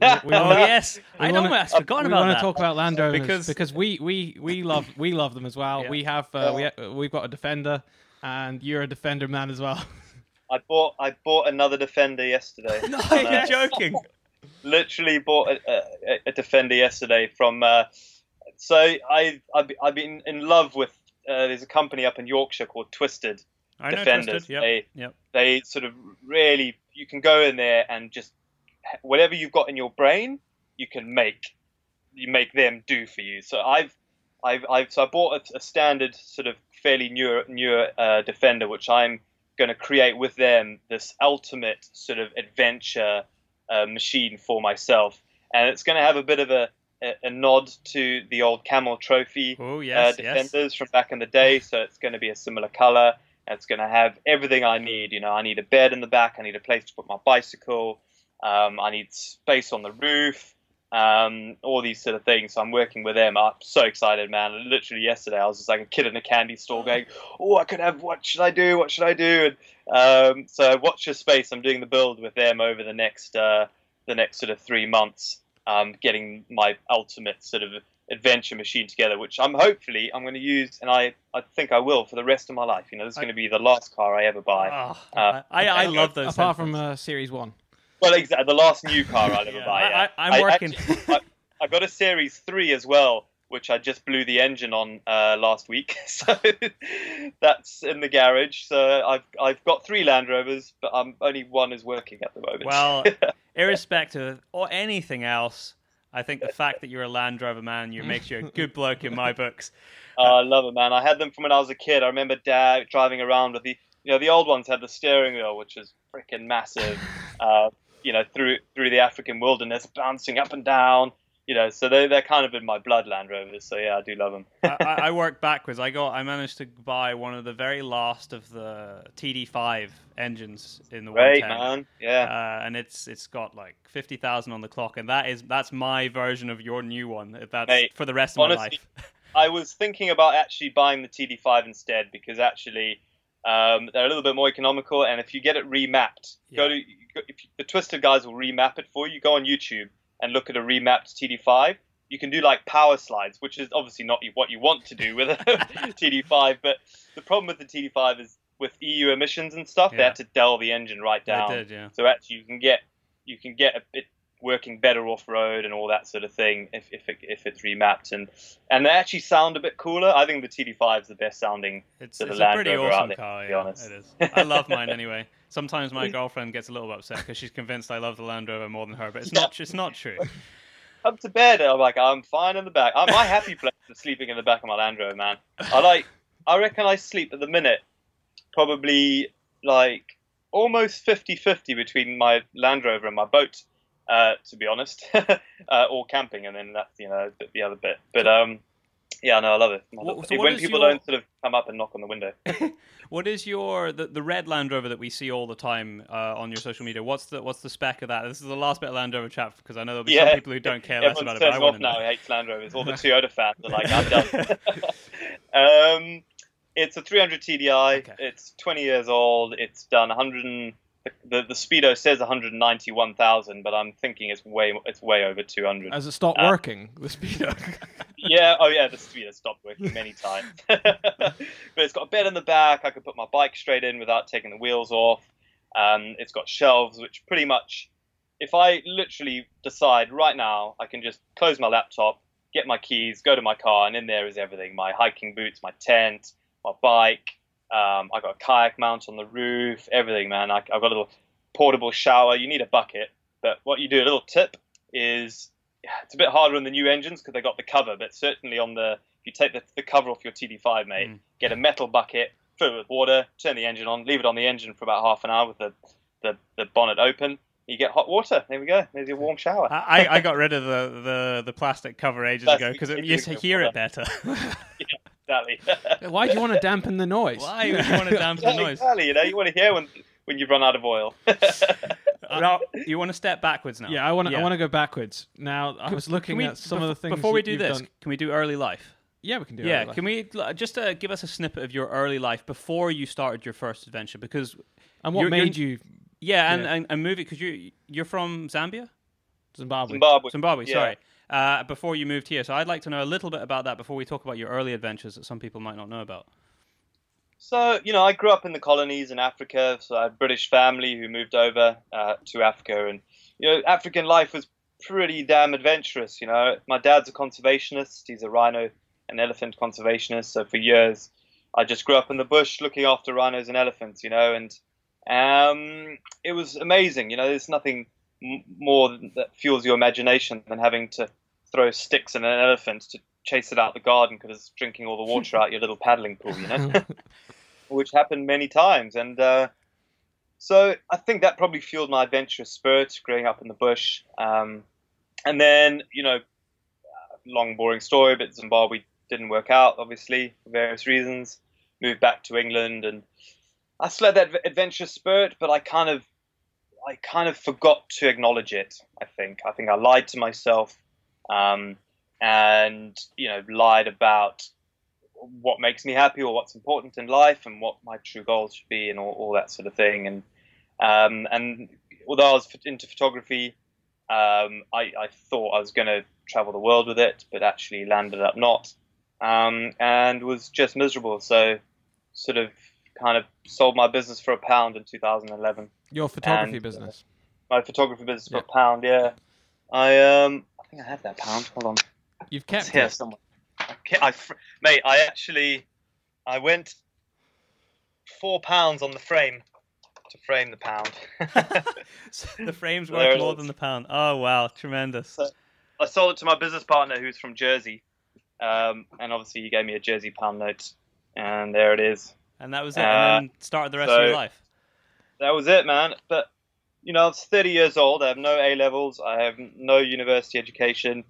oh wanna- yes, we I wanna- almost forgotten we about want that. to talk about Land Rovers Because- because we, we, we love we love them as well. Yeah. We have uh, we ha- we've got a defender, and you're a defender man as well. I bought I bought another defender yesterday. no, On, uh, you're joking. literally bought a, a, a defender yesterday from. Uh, so I I've, I've been in love with uh, there's a company up in Yorkshire called Twisted I know Defenders. Twisted. Yep. They Yep. they sort of really you can go in there and just whatever you've got in your brain, you can make you make them do for you. So I've I've, I've so I bought a, a standard sort of fairly newer newer uh, Defender, which I'm going to create with them this ultimate sort of adventure uh, machine for myself, and it's going to have a bit of a, a, a nod to the old Camel Trophy Oh uh, yes, yes. defenders from back in the day. So it's going to be a similar color. It's going to have everything I need. You know, I need a bed in the back. I need a place to put my bicycle. Um, I need space on the roof. Um, all these sort of things. So I'm working with them. I'm so excited, man. Literally yesterday, I was just like a kid in a candy store, going, "Oh, I could have. What should I do? What should I do?" And um, so watch your space. I'm doing the build with them over the next uh, the next sort of three months. Um, getting my ultimate sort of adventure machine together, which I'm hopefully I'm going to use, and I, I think I will for the rest of my life. You know, this is I- going to be the last car I ever buy. Oh, Uh, I, I love those. Apart from uh, Series One. Well, exactly, the last new car I'll ever Yeah, buy. Yeah. I- I'm working- actually- I, I got a Series Three as well, which I just blew the engine on uh, last week. So that's in the garage. So I've I've got three Land Rovers, but um, only one is working at the moment. Well, irrespective or anything else, I think the fact that you're a Land Rover man, you makes you a good bloke in my books. Oh, I love it, man. I had them from when I was a kid. I remember Dad driving around with the, you know, the old ones had the steering wheel, which is freaking massive. Uh, you know, through through the African wilderness, bouncing up and down. You know, so they they're kind of in my blood, Land Rovers. So yeah, I do love them. I, I worked backwards. I got. I managed to buy one of the very last of the TD5 engines in the Great, 110. man. Yeah. Uh, and it's it's got like fifty thousand on the clock, and that is that's my version of your new one. That's Mate, for the rest of honestly, my life. I was thinking about actually buying the TD5 instead because actually um, they're a little bit more economical, and if you get it remapped, go to if you, the Twisted guys will remap it for you. Go on YouTube and look at a remapped TD5. You can do like power slides, which is obviously not what you want to do with a TD5. But the problem with the TD5 is with EU emissions and stuff, they Yeah. had to dull the engine right down. Did, yeah. So actually, you can get you can get a bit working better off road and all that sort of thing if if, it, if it's remapped and and they actually sound a bit cooler. I think the TD5 is the best sounding. It's, it's a pretty Rover awesome there, car. to be Yeah, honest. it is. I love mine anyway. Sometimes my girlfriend gets a little upset because she's convinced I love the Land Rover more than her, but it's Yeah. not. It's not true. Up to bed, I'm like I'm fine in the back. I'm my happy place is sleeping in the back of my Land Rover, man. I like. I reckon I sleep at the minute probably like almost 50-50 between my Land Rover and my boat. Uh, to be honest, uh, or camping, and then that's you know the- the other bit. But um, yeah, no, I love it. I love What- it. so what people your- don't sort of come up and knock on the window. What is your the, the red Land Rover that we see all the time uh, on your social media? What's the what's the spec of that? This is the last bit of Land Rover chat because I know there'll be some people who don't care less Everyone about it. But I turns off now. know. Hates Land Rovers. All the Toyota fans are like, I'm done. um, it's a 300 TDI. Okay. It's 20 years old. It's done 100. The the speedo says 191,000, but I'm thinking it's way it's way over 200. Has it stopped Uh, working? The speedo. yeah. Oh yeah. The speedo stopped working many times. but it's got a bed in the back. I can put my bike straight in without taking the wheels off. Um, it's got shelves, which pretty much, if I literally decide right now, I can just close my laptop, get my keys, go to my car, and in there is everything: my hiking boots, my tent, my bike. Um, I got a kayak mount on the roof, everything, man. I, I've got a little portable shower. You need a bucket, but what you do, a little tip, is it's a bit harder on the new engines because they got the cover, but certainly on the if you take the, the cover off your TD5, mate, Mm. get a metal bucket, fill it with water, turn the engine on, leave it on the engine for about half an hour with the, the, the bonnet open. You get hot water. There we go. There's your warm shower. I, I got rid of the, the, the plastic cover ages ago because you hear it better. exactly. Why do you want to dampen the noise? Why would you want to dampen the noise? exactly. You know, you want to hear when when you've run out of oil. Now, you want to step backwards now? Yeah, I want to. I want to go backwards. Now, I was looking we, at some bef- of the things. before we do this, done- can we do early life? Yeah, we can do. Yeah, it. can we just uh, give us a snippet of your early life before you started your first adventure? Because And what you're- you're- made you yeah, and Yeah. and, and movie because you you're from Zambia, Zimbabwe? Zimbabwe. Zimbabwe. Yeah. Sorry, uh, before you moved here. So I'd like to know a little bit about that before we talk about your early adventures that some people might not know about. So, you know, I grew up in the colonies in Africa. So I had a British family who moved over uh, to Africa. And, you know, African life was pretty damn adventurous. You know, my dad's a conservationist, he's a rhino and elephant conservationist. So for years, I just grew up in the bush looking after rhinos and elephants, you know, and um, it was amazing. You know, there's nothing more that fuels your imagination than having to throw sticks at an elephant to chase it out the garden because it's drinking all the water out your little paddling pool, you know, which happened many times. And uh, so I think that probably fueled my adventurous spirit growing up in the bush. Um, and then, you know, long, boring story, but Zimbabwe didn't work out, obviously, for various reasons. Moved back to England, and I still had that adventurous spirit, but I kind of, I kind of forgot to acknowledge it. I think. I think I lied to myself, um, and you know, lied about what makes me happy or what's important in life and what my true goals should be and all, all that sort of thing. And um, and although I was into photography, um, I, I, thought I was going to travel the world with it, but actually landed up not, um, and was just miserable. So, sort of, kind of sold my business for a pound in 2011. Your photography and, business. Uh, my photography business for a pound. Yeah, I um, think I have that pound. Hold on. You've kept it's here it. somewhere. I, I, mate, I actually, I went four pounds on the frame to frame the pound. so the frame's worth more than the pound. Oh wow, tremendous! So I sold it to my business partner who's from Jersey, um, and obviously he gave me a Jersey pound note, and there it is. And that was it. Uh, and then started the rest so of your life. That was it, man. But you know, I was 30 years old. I have no A levels. I have no university education.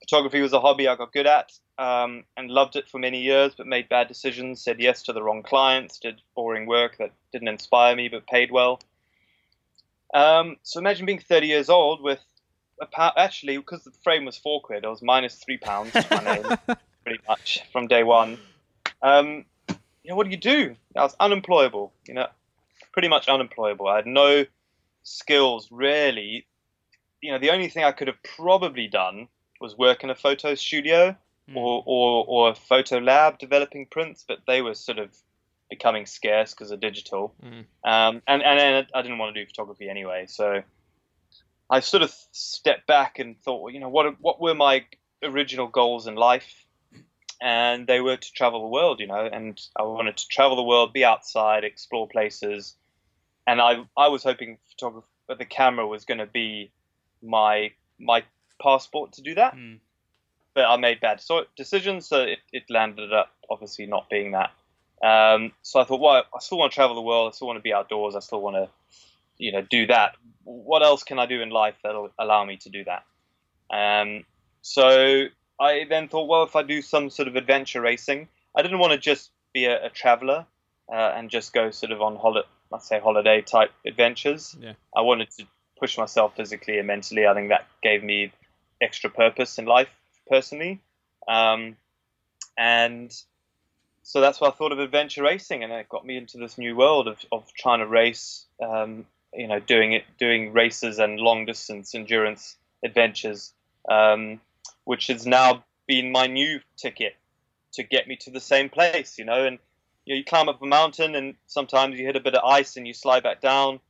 Photography was a hobby I got good at um, and loved it for many years, but made bad decisions, said yes to the wrong clients, did boring work that didn't inspire me but paid well. Um, so imagine being 30 years old with a pound, actually, because the frame was four quid, I was minus three pounds name, pretty much from day one. Um, you know, what do you do? I was unemployable, you know, pretty much unemployable. I had no skills really. You know, the only thing I could have probably done was work in a photo studio mm. or, or, or a photo lab developing prints, but they were sort of becoming scarce because of digital. Mm. Um, and, and I didn't want to do photography anyway, so I sort of stepped back and thought, well, you know, what what were my original goals in life? And they were to travel the world, you know, and I wanted to travel the world, be outside, explore places, and I I was hoping photography, the camera was going to be my my passport to do that. Mm but I made bad decisions, so it, it landed up obviously not being that. Um, so I thought, well, I still want to travel the world. I still want to be outdoors. I still want to, you know, do that. What else can I do in life that'll allow me to do that? Um, so I then thought, well, if I do some sort of adventure racing, I didn't want to just be a, a traveler uh, and just go sort of on holiday, let's say holiday type adventures. Yeah. I wanted to push myself physically and mentally. I think that gave me extra purpose in life personally. Um, and so that's why I thought of adventure racing, and it got me into this new world of, of trying to race. Um, you know, doing it, doing races and long distance endurance adventures, um, which has now been my new ticket to get me to the same place. You know, and you, know, you climb up a mountain, and sometimes you hit a bit of ice and you slide back down.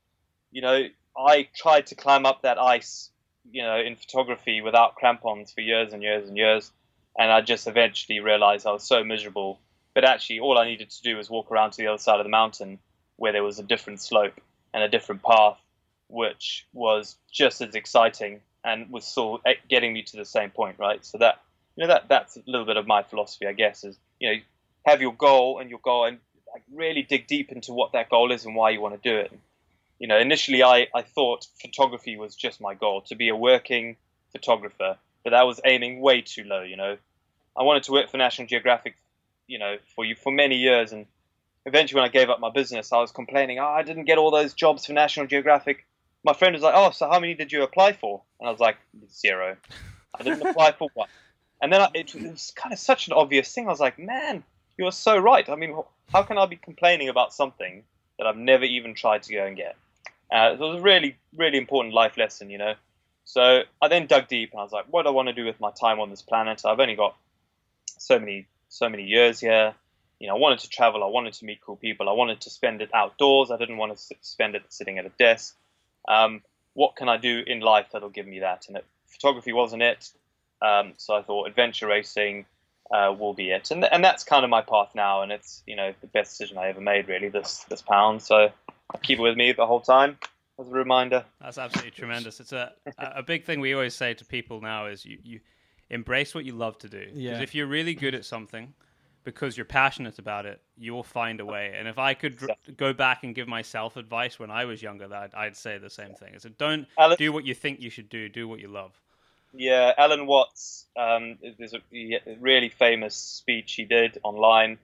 You know, I tried to climb up that ice you know, in photography without crampons for years and years and years. And I just eventually realized I was so miserable. But actually, all I needed to do was walk around to the other side of the mountain where there was a different slope and a different path, which was just as exciting and was still getting me to the same point, right? So that, you know, that that's a little bit of my philosophy, I guess, is, you know, have your goal and your goal and like really dig deep into what that goal is and why you want to do it you know, initially I, I thought photography was just my goal to be a working photographer, but that was aiming way too low. You know, I wanted to work for National Geographic, you know, for you for many years, and eventually when I gave up my business, I was complaining, oh, I didn't get all those jobs for National Geographic. My friend was like, oh, so how many did you apply for? And I was like, zero. I didn't apply for one. And then I, it, it was kind of such an obvious thing. I was like, man, you are so right. I mean, how can I be complaining about something that I've never even tried to go and get? Uh, it was a really, really important life lesson, you know. So I then dug deep and I was like, what do I want to do with my time on this planet? I've only got so many, so many years here. You know, I wanted to travel. I wanted to meet cool people. I wanted to spend it outdoors. I didn't want to spend it sitting at a desk. Um, what can I do in life that'll give me that? And it, photography wasn't it. Um, so I thought adventure racing uh, will be it. And and that's kind of my path now, and it's you know the best decision I ever made really this this pound. So I keep it with me the whole time as a reminder. That's absolutely tremendous. It's a a big thing we always say to people now is you you embrace what you love to do. Because Yeah. if you're really good at something, because you're passionate about it, you will find a way. And if I could dr- go back and give myself advice when I was younger, that I'd say the same thing. So don't Alan- do what you think you should do. Do what you love. Yeah, Alan Watts. Um, there's a really famous speech he did online.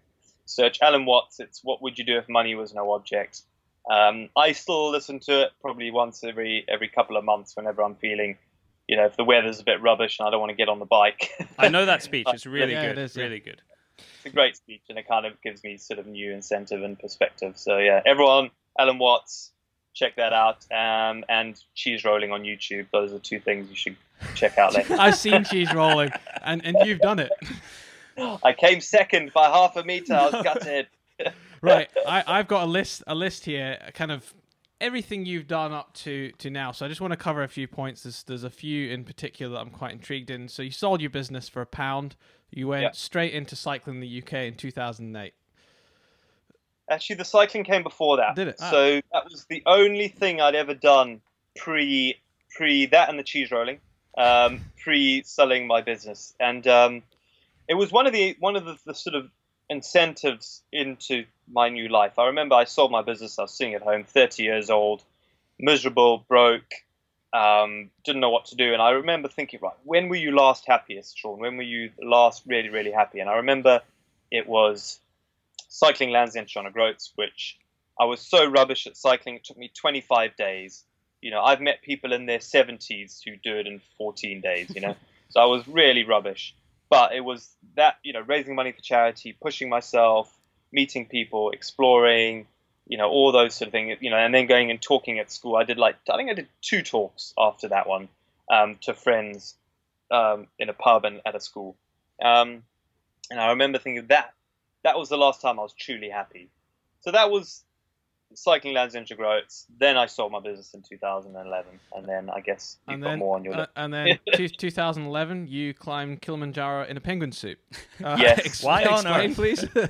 Search Alan Watts. It's what would you do if money was no object. Um, I still listen to it probably once every every couple of months whenever I'm feeling, you know, if the weather's a bit rubbish and I don't want to get on the bike. I know that speech. It's really Yeah, good. it is, yeah. really good. it's a great speech and it kind of gives me sort of new incentive and perspective. So yeah, everyone, Alan Watts, check that out. Um, and cheese rolling on YouTube. Those are two things you should check out later. I've seen cheese rolling, and, and you've done it. I came second by half a meter. I was gutted. right I, i've got a list a list here kind of everything you've done up to to now so i just want to cover a few points there's there's a few in particular that i'm quite intrigued in so you sold your business for a pound you went Yeah. straight into cycling the uk in 2008 Actually, the cycling came before that. Did it? Ah. So that was the only thing I'd ever done pre pre that and the cheese rolling, um, pre selling my business, and um, it was one of the one of the, the sort of incentives into my new life. I remember I sold my business. I was sitting at home, thirty years old, miserable, broke, um, didn't know what to do, and I remember thinking, right, when were you last happiest, Sean? When were you last really really happy? And I remember it was cycling on a Groats, which I was so rubbish at cycling. It took me 25 days. You know, I've met people in their 70s who do it in 14 days. You know, so I was really rubbish. But it was that you know, raising money for charity, pushing myself, meeting people, exploring. You know, all those sort of things. You know, and then going and talking at school. I did like I think I did two talks after that one um, to friends um, in a pub and at a school. Um, and I remember thinking that that was the last time I was truly happy. So that was cycling lands in Groats. Then I sold my business in 2011, and then I guess you've and got then more on your uh, and then two, 2011 you climbed kilimanjaro in a penguin suit uh, Yes. ex- Why on explain earth? please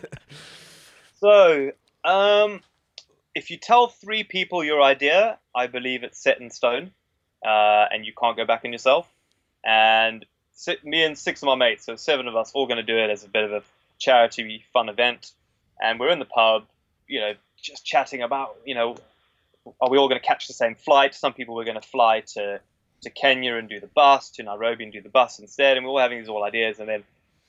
So, um, if you tell three people your idea, I believe it's set in stone, uh, and you can't go back on yourself. And me and six of my mates, so seven of us, all going to do it as a bit of a charity fun event. And we're in the pub, you know, just chatting about, you know, are we all going to catch the same flight? Some people were going to fly to to Kenya and do the bus, to Nairobi and do the bus instead. And we were all having these all ideas. And then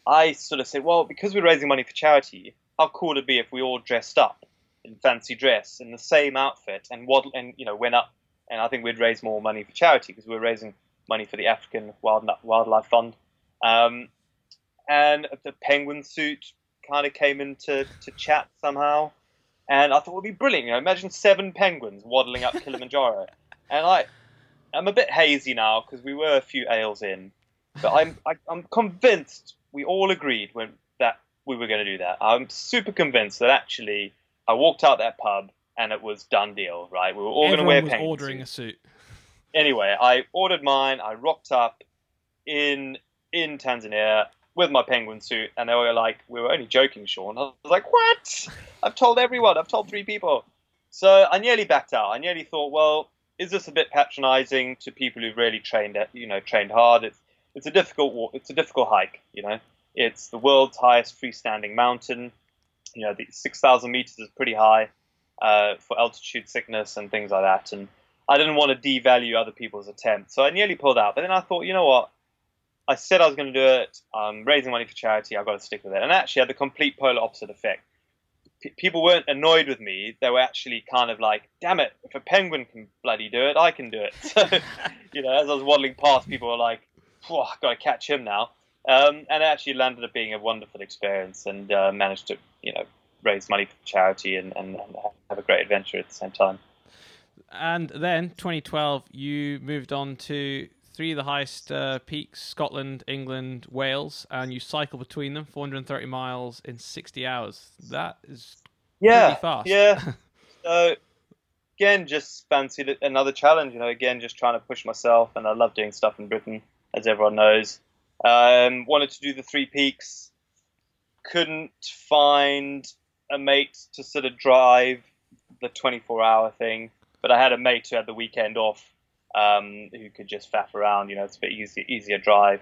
I sort of said, well, because we're raising money for charity, how cool would it be if we all dressed up in fancy dress in the same outfit and waddle and you know went up and I think we'd raise more money for charity because we're raising money for the African Wild, Wildlife Fund. Um, and the penguin suit kind of came into to chat somehow, and I thought it would be brilliant. You know, imagine seven penguins waddling up Kilimanjaro, and I, I'm a bit hazy now because we were a few ales in, but I'm I, I'm convinced we all agreed when that we were going to do that. I'm super convinced that actually I walked out that pub and it was done deal. Right, we were all going to wear was penguin ordering suits a suit anyway, I ordered mine. I rocked up in in Tanzania with my penguin suit, and they were like, "We were only joking, Sean." I was like, "What? I've told everyone. I've told three people." So I nearly backed out. I nearly thought, "Well, is this a bit patronising to people who've really trained, you know, trained hard? It's it's a difficult walk. It's a difficult hike. You know, it's the world's highest freestanding mountain. You know, the six thousand meters is pretty high uh, for altitude sickness and things like that, and I didn't want to devalue other people's attempts, so I nearly pulled out. But then I thought, you know what? I said I was going to do it. I'm raising money for charity. I've got to stick with it. And actually, had the complete polar opposite effect. P- people weren't annoyed with me. They were actually kind of like, "Damn it! If a penguin can bloody do it, I can do it." So, you know, as I was waddling past, people were like, "Phew, I've got to catch him now." Um, and it actually landed up being a wonderful experience, and uh, managed to, you know, raise money for charity and, and, and have a great adventure at the same time. And then 2012, you moved on to three of the highest uh, peaks Scotland, England, Wales, and you cycle between them 430 miles in 60 hours. That is yeah, pretty fast. Yeah. so again, just fancied another challenge. You know, again, just trying to push myself, and I love doing stuff in Britain, as everyone knows. Um, wanted to do the three peaks. couldn't find a mate to sort of drive the 24 hour thing, but I had a mate who had the weekend off um, who could just faff around. You know, it's a bit easy, easier drive.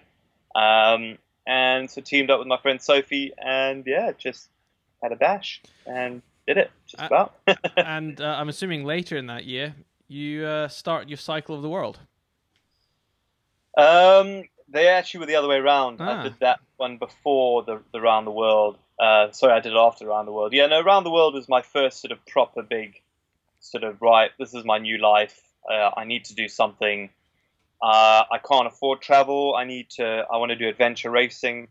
Um, and so teamed up with my friend Sophie, and yeah, just had a bash and did it just about. and uh, I'm assuming later in that year you uh, start your cycle of the world. Um, they actually were the other way around. Ah. I did that one before the the round the world. Uh, sorry, I did it after round the world. Yeah, no, round the world was my first sort of proper big, sort of right. This is my new life. Uh, I need to do something. Uh, I can't afford travel. I need to. I want to do adventure racing.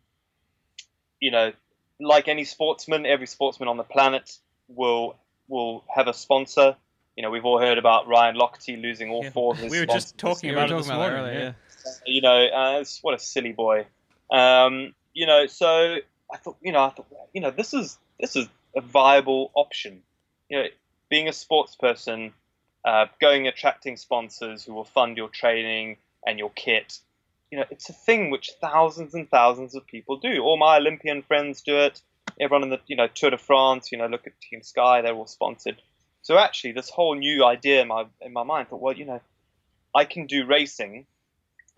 You know, like any sportsman, every sportsman on the planet will will have a sponsor. You know, we've all heard about Ryan Lochte losing all Yeah. four of his. We were just talking about were it this talking about morning. earlier, yeah. you know, uh, it's- what a silly boy. Um, you know, so I thought, you know, I thought, you know, this is this is a viable option. You know, being a sports person, uh, going attracting sponsors who will fund your training and your kit. You know, it's a thing which thousands and thousands of people do. All my Olympian friends do it. Everyone in the you know Tour de France, you know, look at Team Sky, they're all sponsored. So actually, this whole new idea in my in my mind, thought, well, you know, I can do racing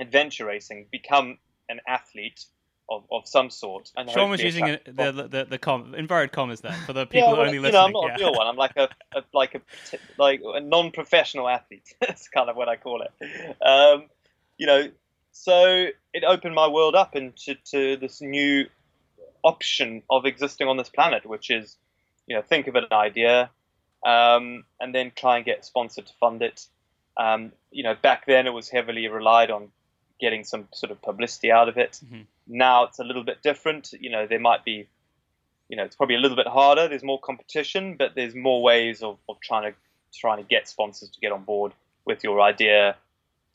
adventure racing, become an athlete of, of some sort. And Sean was using it, the, the the the com, inverted commas there for the people yeah, who well, only you listening. know, I'm not yeah. a real one. I'm like a, a like a like a non-professional athlete. That's kind of what I call it. Um, you know, so it opened my world up into to this new option of existing on this planet, which is, you know, think of an idea, um, and then try and get a sponsor to fund it. Um, you know, back then it was heavily relied on getting some sort of publicity out of it. Mhm. Now it's a little bit different. You know, there might be you know, it's probably a little bit harder. There's more competition, but there's more ways of, of trying to trying to get sponsors to get on board with your idea.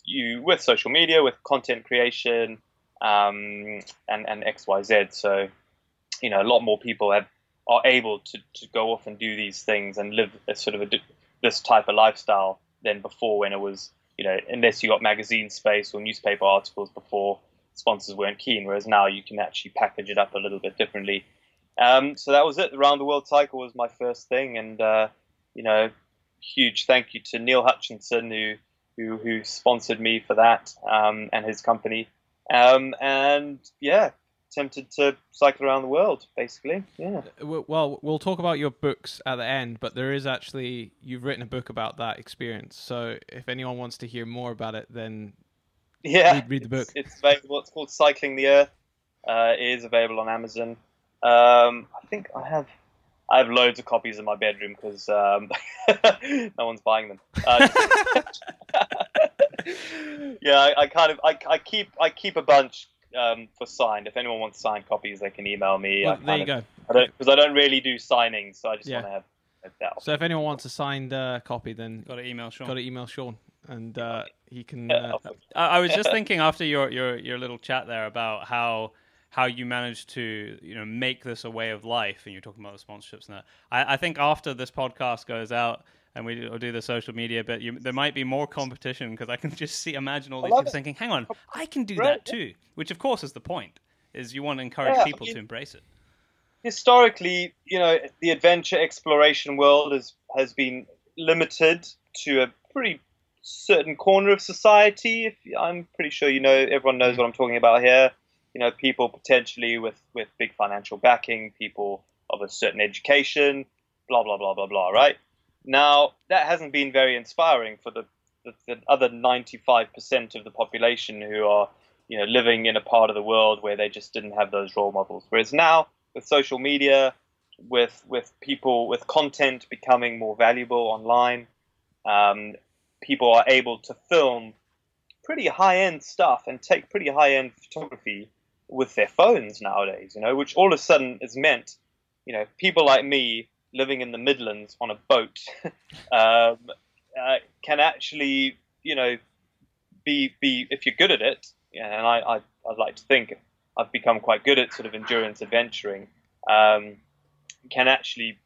You with social media, with content creation, um, and and X Y Z. So, you know, a lot more people have are able to, to go off and do these things and live a sort of a, this type of lifestyle than before when it was you know unless you got magazine space or newspaper articles before sponsors weren't keen. Whereas now you can actually package it up a little bit differently. Um, so that was it. The round the world cycle was my first thing, and uh, you know, huge thank you to Neil Hutchinson who who, who sponsored me for that um, and his company. Um, and yeah, attempted to cycle around the world basically. Yeah. Well, we'll talk about your books at the end, but there is actually you've written a book about that experience. So if anyone wants to hear more about it, then Yeah, Read- read the book. It's, it's available. It's called Cycling the Earth. Uh, it is available on Amazon. Um, I think I have I have loads of copies in my bedroom because um, no one's buying them. Uh, yeah, I, I kind of I, I keep I keep a bunch um, for signed. If anyone wants signed copies, they can email me. well, there you of- go. Because I don't really do signings, so I just Yeah. want to have have that. So if anyone wants a signed uh, copy, then Got to email Sean. got to email Sean, and uh, he can. Yeah, Uh, I, I was just thinking after your, your, your little chat there about how how you managed to you know make this a way of life, and you're talking about the sponsorships and that. I, I think after this podcast goes out and we do, do the social media bit, you, there might be more competition because I can just see imagine all these people it. thinking, "Hang on, I can do Right, that too," which of course is the point. Is you want to encourage Yeah, I people mean- to embrace it. historically, you know, the adventure exploration world has has been limited to a pretty certain corner of society. If I'm pretty sure you know, everyone knows mm. what I'm talking about here. You know, people potentially with with big financial backing, people of a certain education, blah blah blah blah blah. Right now, that hasn't been very inspiring for the the, the other 95% of the population who are you know living in a part of the world where they just didn't have those role models. Whereas now with social media, with with people with content becoming more valuable online, um, people are able to film pretty high end stuff and take pretty high end photography with their phones nowadays. You know, which all of a sudden has meant, you know, people like me living in the Midlands on a boat um, uh, can actually, you know, be be if you're good at it. And I, I I'd like to think I've become quite good at sort of endurance adventuring. Um, can actually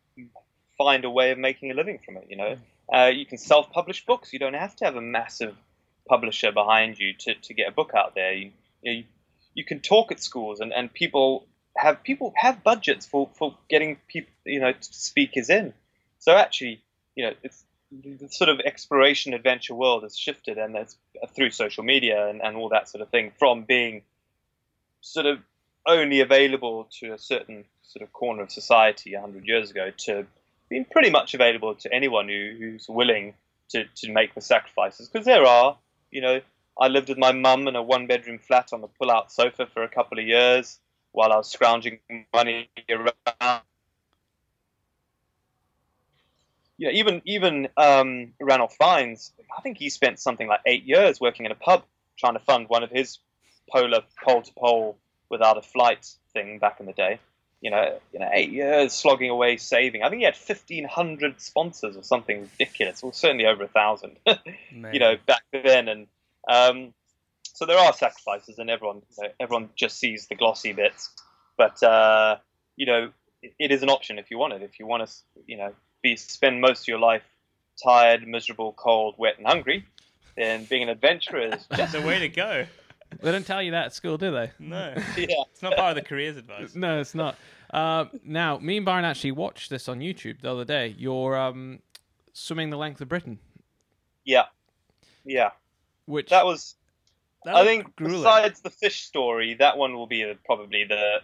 find a way of making a living from it. You know, uh, you can self-publish books. You don't have to have a massive publisher behind you to, to get a book out there. You, you, you can talk at schools, and, and people have people have budgets for for getting people you know speakers in. So actually, you know, it's the sort of exploration adventure world has shifted, and that's uh, through social media and, and all that sort of thing from being sort of only available to a certain sort of corner of society 100 years ago to being pretty much available to anyone who, who's willing to, to make the sacrifices. Because there are, you know, I lived with my mum in a one bedroom flat on a pull out sofa for a couple of years while I was scrounging money around. Yeah, even even um, Ranulph Fiennes, I think he spent something like eight years working in a pub trying to fund one of his polar pole to pole without a flight thing back in the day. You know, you know, eight years slogging away saving. I think he had fifteen hundred sponsors or something ridiculous. Well, certainly over a thousand. you know, back then, and um, so there are sacrifices, and everyone you know, everyone just sees the glossy bits. But uh, you know, it, it is an option if you want it. If you want to, you know, be spend most of your life tired, miserable, cold, wet, and hungry, then being an adventurer is just the way to go. They don't tell you that at school, do they? No, yeah. it's not part of the careers advice. No, it's not. Uh, now, me and Byron actually watched this on YouTube the other day. You're um, swimming the length of Britain, Yeah, yeah. which That was. That I think grueling. besides the fish story, that one will be probably the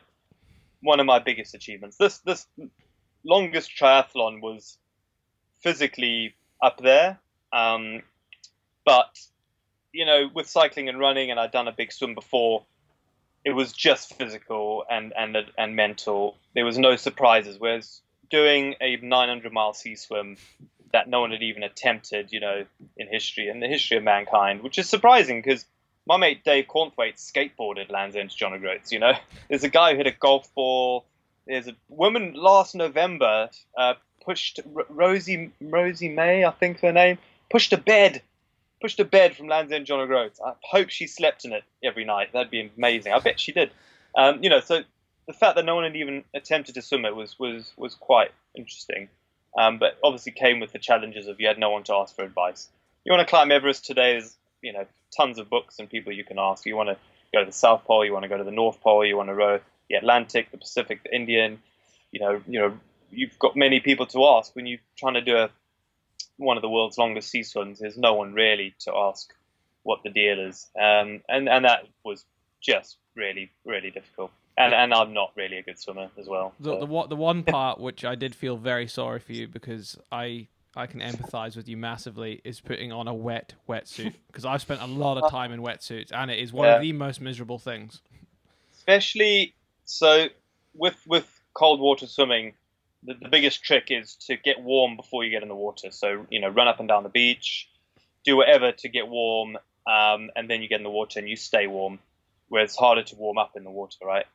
one of my biggest achievements. This this longest triathlon was physically up there, um, but you know, with cycling and running, and I'd done a big swim before. It was just physical and and and mental. There was no surprises. Whereas doing a 900 mile sea swim that no one had even attempted, you know, in history, in the history of mankind, which is surprising because my mate Dave Cornthwaite skateboarded Land's End to John O'Groats, you know. There's a guy who hit a golf ball. There's a woman last November uh, pushed R- Rosie Rosie May, I think her name, pushed a bed, pushed a bed from Land's End John O'Groats. I hope she slept in it every night. That'd be amazing. I bet she did. Um, you know, so the fact that no one had even attempted to swim it was was was quite interesting. Um, but obviously came with the challenges of you had no one to ask for advice. You want to climb Everest today? There's you know tons of books and people you can ask. You want to go to the South Pole, you want to go to the North Pole, you want to row the Atlantic, the Pacific, the Indian. You know, you know, you've got many people to ask when you're trying to do a one of the world's longest sea swims. There's no one really to ask what the deal is, um, and and that was just really really difficult. And and I'm not really a good swimmer as well. the, so- the the one part which I did feel very sorry for you because I I can empathize with you massively is putting on a wet wetsuit because I've spent a lot of time in wetsuits and it is one Yeah. of the most miserable things. especially so with with cold water swimming the, the biggest trick is to get warm before you get in the water so you know run up and down the beach do whatever to get warm um, and then you get in the water and you stay warm where it's harder to warm up in the water right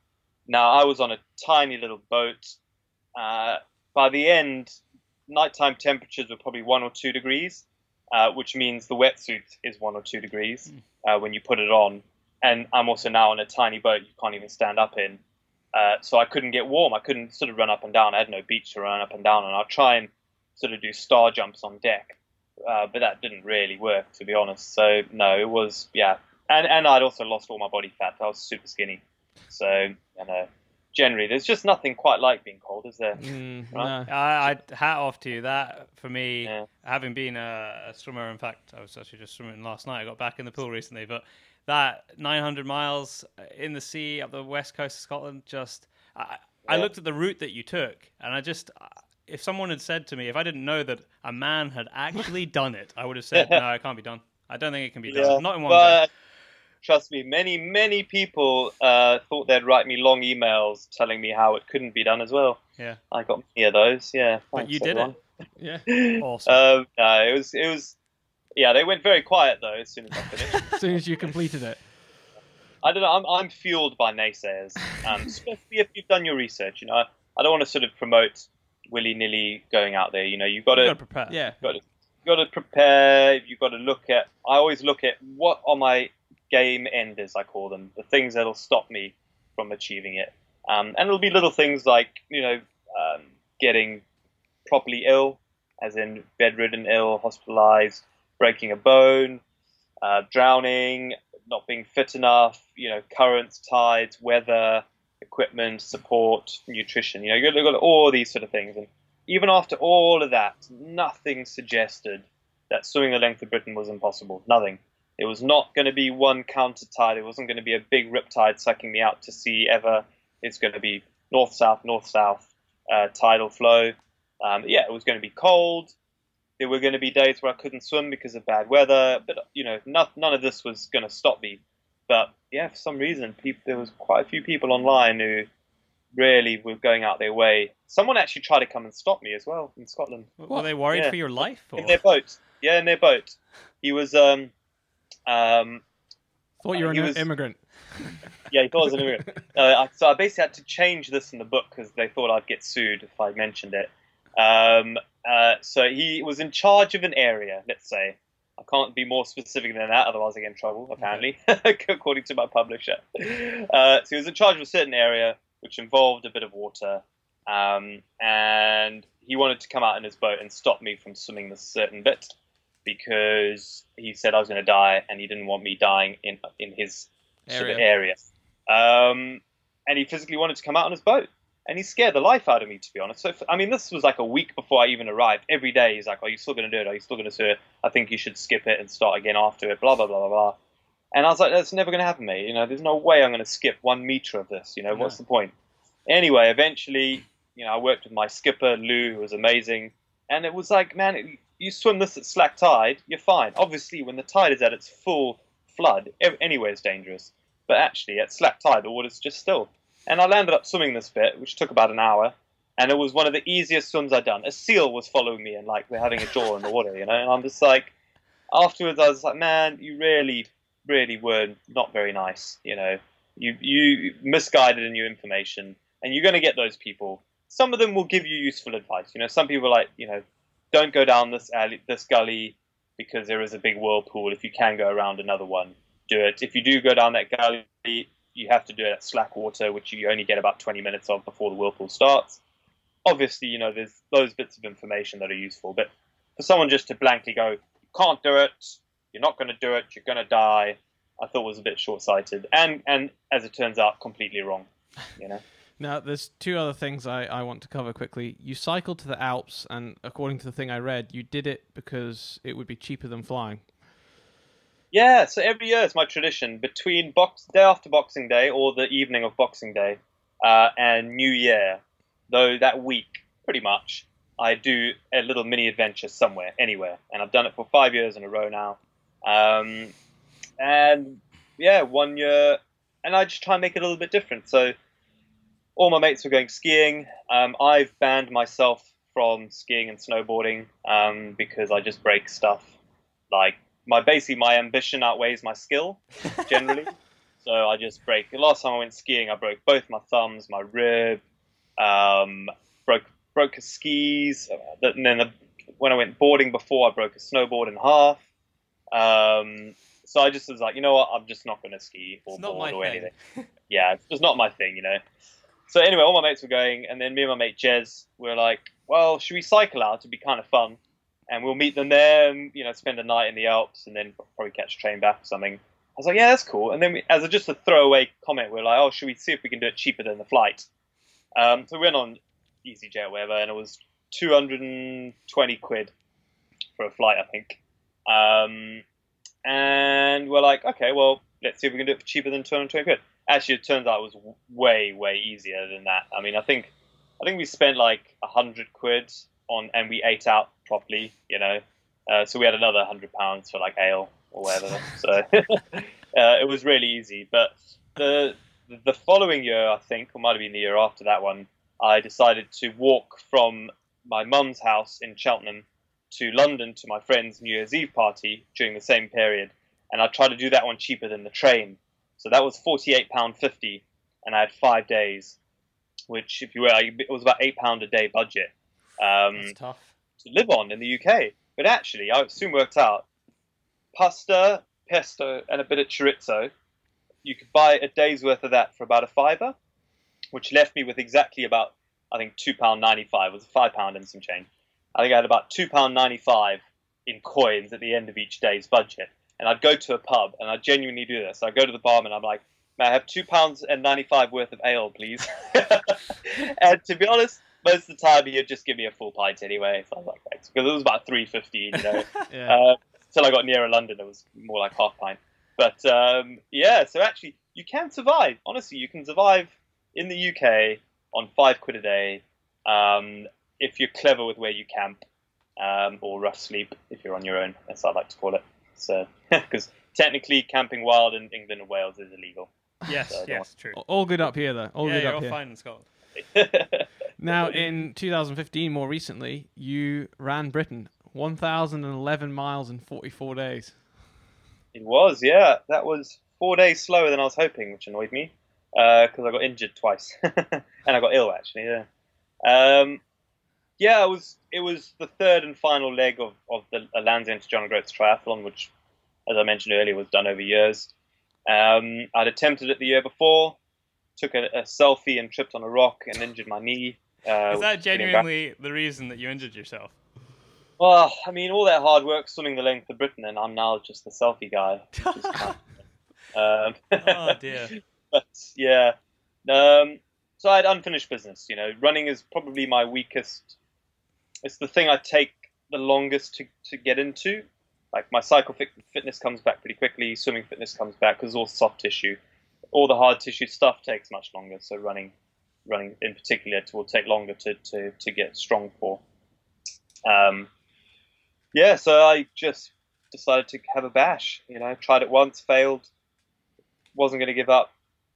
now i was on a tiny little boat uh, by the end nighttime temperatures were probably one or two degrees uh, which means the wetsuit is one or two degrees uh, when you put it on and I'm also now on a tiny boat you can't even stand up in. Uh, so I couldn't get warm. I couldn't sort of run up and down. I had no beach to run up and down on. I'll try and sort of do star jumps on deck, uh, but that didn't really work, to be honest. So no, it was yeah, and and I'd also lost all my body fat. I was super skinny. So you know, generally, there's just nothing quite like being cold, is there? Mm, Right. no. I, I hat off to you. That for me, Yeah. having been a, a swimmer. In fact, I was actually just swimming last night. I got back in the pool recently, but that 900 miles in the sea up the west coast of Scotland, just I, I looked at the route that you took, and I just. If someone had said to me, if I didn't know that a man had actually done it, I would have said, "No, it can't be done. I don't think it can be done. Not in one go." but trust me, many many people uh, thought they'd write me long emails telling me how it couldn't be done as well. Yeah, I got many of those. Yeah, but you did everyone. Yeah. it. Awesome. Um, no, it was it was. Yeah, they went very quiet though. As soon as I finished, As soon as you completed it. I don't know. I'm I'm fueled by naysayers, um, especially if you've done your research. You know, I don't want to sort of promote willy nilly going out there. You know, you've got to got to prepare. Yeah. got to got to prepare. You've got to look at. I always look at what are my game enders, I call them, the things that'll stop me from achieving it. Um, and it'll be little things like you know um, getting properly ill, as in bedridden, ill, hospitalized, breaking a bone, uh, drowning, not being fit enough. You know, currents, tides, weather. equipment, support, nutrition. You know, you've got all these sort of things. And even after all of that, nothing suggested that swimming the length of Britain was impossible. Nothing. It was not going to be one counter tide. It wasn't going to be a big rip tide sucking me out to sea ever. It's going to be north south, north south uh, tidal flow. Um, yeah, it was going to be cold. There were going to be days where I couldn't swim because of bad weather, but you know, not, none of this was going to stop me. But yeah, for some reason, people, there was quite a few people online who really were going out their way. Someone actually tried to come and stop me as well in Scotland. Were they worried Yeah. for your life? Or? In their boat. Yeah, in their boat. He was um um Thought you were He an was- immigrant. yeah, he thought I was an immigrant. Uh, so I basically had to change this in the book because they thought I'd get sued if I mentioned it. Um, uh, so he was in charge of an area, let's say. I can't be more specific than that, otherwise I get in trouble, apparently, according to my publisher. Uh, so he was in charge of a certain area which involved a bit of water, um, and he wanted to come out in his boat and stop me from swimming this certain bit because he said I was going to die and he didn't want me dying in in his sort of Area. area. Um, and he physically wanted to come out on his boat. And he scared the life out of me, to be honest. So, I mean, this was like a week before I even arrived. Every day he's like, Are you still going to do it? Are you still going to do it? I think you should skip it and start again after it, blah, blah, blah, blah, blah. And I was like, That's never going to happen, mate. You know, there's no way I'm going to skip one meter of this. You know, what's the point? Anyway, eventually, you know, I worked with my skipper, Lou, who was amazing. And it was like, man, it, you swim this at slack tide, you're fine. Obviously, when the tide is at its full flood, anywhere is dangerous. But actually, at slack tide, the water's just still. And I landed up swimming this bit, which took about an hour. And it was one of the easiest swims I'd done. A seal was following me, and like we're having a jaw in the water, you know. And I'm just like, afterwards, I was like, man, you really, really were not very nice, you know. You you misguided in your information, and you're going to get those people. Some of them will give you useful advice. You know, some people are like, you know, don't go down this alley, this gully because there is a big whirlpool. If you can go around another one, do it. If you do go down that gully, you have to do it at slack water, which you only get about 20 minutes of before the whirlpool starts. Obviously, you know, there's those bits of information that are useful, but for someone just to blankly go, you can't do it, you're not going to do it, you're going to die, I thought was a bit short-sighted, and and as it turns out, completely wrong. You know. Now, there's two other things I, I want to cover quickly. You cycled to the Alps, and according to the thing I read, you did it because it would be cheaper than flying. Yeah, so every year it's my tradition between box day after Boxing Day or the evening of Boxing Day uh, and New Year, though that week pretty much I do a little mini adventure somewhere, anywhere, and I've done it for five years in a row now. Um, and yeah, one year, and I just try and make it a little bit different. So all my mates were going skiing. Um, I've banned myself from skiing and snowboarding um, because I just break stuff like my basically my ambition outweighs my skill generally. so I just break. The last time I went skiing, I broke both my thumbs, my rib, um, broke broke a skis, uh, and then the, when I went boarding before, I broke a snowboard in half. Um, so I just was like, you know what, I'm just not going to ski or It's board or thing. anything. yeah, it's just not my thing, you know. So anyway, all my mates were going, and then me and my mate Jez were like, well, should we cycle out? It'd be kind of fun and we'll meet them there and you know spend a night in the Alps and then probably catch a train back or something. I was like, yeah, that's cool. And then we, as a, just a throwaway comment, we are like, oh, should we see if we can do it cheaper than the flight? Um, so we went on EasyJet, or whatever, and it was 220 quid for a flight, I think. Um, and we're like, okay, well, let's see if we can do it for cheaper than 220 quid. Actually, it turns out it was way, way easier than that. I mean, I think, I think we spent like hundred quid on, and we ate out properly, you know. Uh, so we had another hundred pounds for like ale or whatever. so uh, it was really easy. But the the following year, I think, or might have been the year after that one, I decided to walk from my mum's house in Cheltenham to London to my friend's New Year's Eve party during the same period, and I tried to do that one cheaper than the train. So that was forty eight pound fifty, and I had five days, which, if you were, it was about eight pound a day budget. Um, That's tough. to live on in the UK. But actually, I soon worked out pasta, pesto, and a bit of chorizo. You could buy a day's worth of that for about a fiver, which left me with exactly about, I think, two pound ninety-five. Was five pound and some change. I think I had about two pound ninety-five in coins at the end of each day's budget. And I'd go to a pub, and I genuinely do this. I'd go to the barman, and I'm like, may I have two pounds and ninety five worth of ale, please? and to be honest, most of the time he'd just give me a full pint anyway. So I was like, thanks, because it was about three fifteen, you know. Yeah. uh, till I got nearer London, it was more like half pint. But um, yeah, so actually, you can survive. Honestly, you can survive in the UK on five quid a day um, if you're clever with where you camp um, or rough sleep if you're on your own, as I like to call it. So, because technically, camping wild in England and Wales is illegal. Yes, So I don't yes, true. all good up here, though. All yeah, good you're up all here. fine in Scotland. Now, in 2015, more recently, you ran Britain 1,011 miles in 44 days. It was, yeah. That was four days slower than I was hoping, which annoyed me because I got injured twice and I got ill actually. Yeah, um, yeah. I was it was the third and final leg of of the Land's End to John Groats triathlon, which, as I mentioned earlier, was done over years. Um, I'd attempted it the year before, took a, a selfie and tripped on a rock and injured my knee. Uh, Is that which getting back- genuinely the reason that you injured yourself? Well, I mean, all that hard work swimming the length of Britain, and I'm now just the selfie guy. Kind of, um, Oh dear. but yeah. Um, so I had unfinished business. You know, running is probably my weakest. It's the thing I take the longest to, to get into. Like my cycle fit, fitness comes back pretty quickly. Swimming fitness comes back because it's all soft tissue. All the hard tissue stuff takes much longer. So running, running in particular, will take longer to, to, to get strong for. Um, yeah, so I just decided to have a bash. You know, tried it once, failed, wasn't going to give up,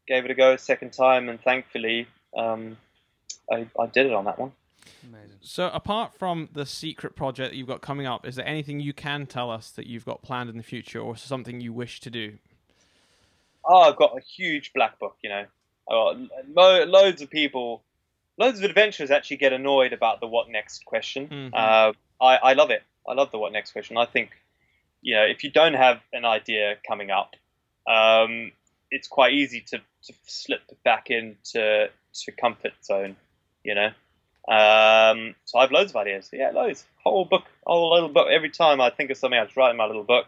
gave it a go a second time, and thankfully, um, I, I did it on that one. Amazing. So, apart from the secret project that you've got coming up, is there anything you can tell us that you've got planned in the future or something you wish to do? Oh, I've got a huge black book. You know, I've got lo- loads of people, loads of adventurers actually get annoyed about the what next question. Mhm. Uh, I, I love it. I love the what next question. I think, you know, if you don't have an idea coming up, um, it's quite easy to, to slip back into to comfort zone. You know, um, so I have loads of ideas. Yeah, loads. Whole book, whole little book. Every time I think of something, I just write in my little book,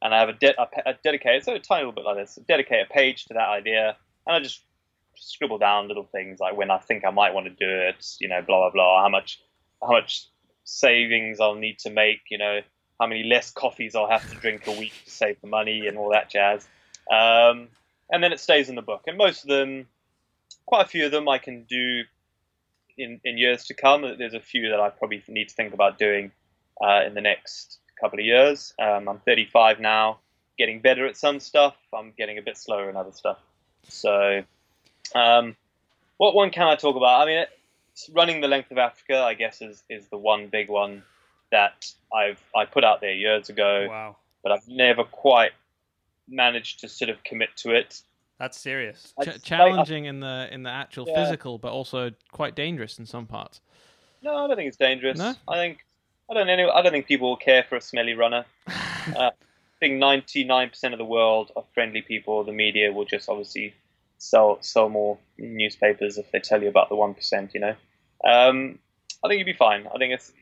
and I have a, de- a, a dedicated, so a tiny little bit like this, Dedicate a page to that idea, and I just scribble down little things like when I think I might want to do it. You know, blah blah blah. How much, how much savings I'll need to make. You know, how many less coffees I'll have to drink a week to save the money and all that jazz. Um, and then it stays in the book. And most of them, quite a few of them, I can do in, in years to come. There's a few that I probably need to think about doing uh, in the next couple of years. Um, I'm 35 now, getting better at some stuff. I'm getting a bit slower in other stuff. So, um, what one can I talk about? I mean, running the length of Africa, I guess, is, is the one big one that I've I put out there years ago, Wow, but I've never quite managed to sort of commit to it. That's serious. Ch- challenging in the in the actual Yeah. physical, but also quite dangerous in some parts. No, I don't think it's dangerous. No? I think I don't know. I don't think people will care for a smelly runner. uh, I think ninety nine percent of the world are friendly people. The media will just obviously sell sell more newspapers if they tell you about the one percent. You know, um, I think you'd be fine. I think it's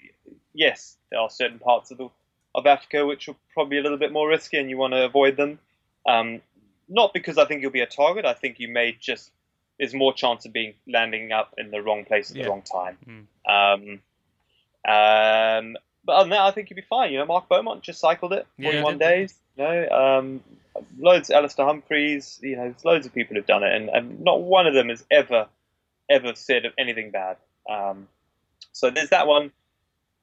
yes, there are certain parts of the of Africa which are probably a little bit more risky, and you want to avoid them. Um, not because I think you'll be a target. I think you may just there's more chance of being landing up in the wrong place at Yeah. the wrong time. Mm. Um, um, but other than that, I think you'll be fine. You know, Mark Beaumont just cycled it, 41 did. days. You know, um, loads, Alastair Humphreys. You know, there's loads of people who've done it, and, and not one of them has ever, ever said of anything bad. Um, so there's that one.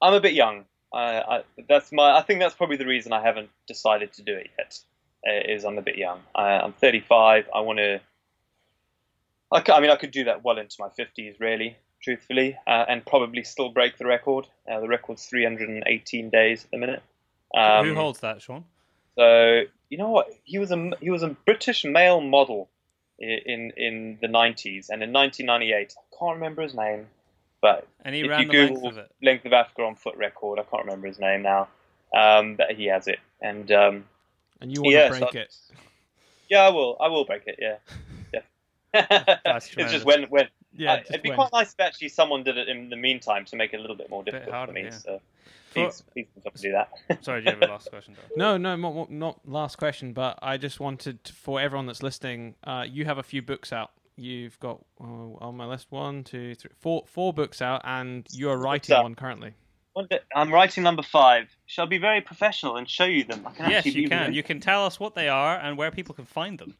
I'm a bit young. I, I, that's my. I think that's probably the reason I haven't decided to do it yet. Uh, Is I'm a bit young. I, I'm 35. I want to. I mean, I could do that well into my 50s, really, truthfully, uh, and probably still break the record. Uh, the record's 318 days at the minute. Um, Who holds that, Sean? so you know what? He was a he was a British male model in in the 90s, and in 1998, I can't remember his name, but And he if ran you the length Google of it. length of Africa on foot record, I can't remember his name now, um, but he has it, and um, And you want to yeah, break so- it. yeah, I will, I will break it, yeah. yeah. it's just when when Yeah, just it'd be win. quite nice if actually someone did it in the meantime to make it a little bit more difficult harder, for me. yeah. So For- please, please don't that. Sorry, do you have a last question? Doug? No, no, mo- mo- not last question, but I just wanted to, for everyone that's listening, uh, you have a few books out. You've got uh, on my list one, two, three, four, four books out, and you are writing one currently. I'm writing number five. Shall I be very professional and show you them? I can Yes, actually you can. You can tell us what they are and where people can find them.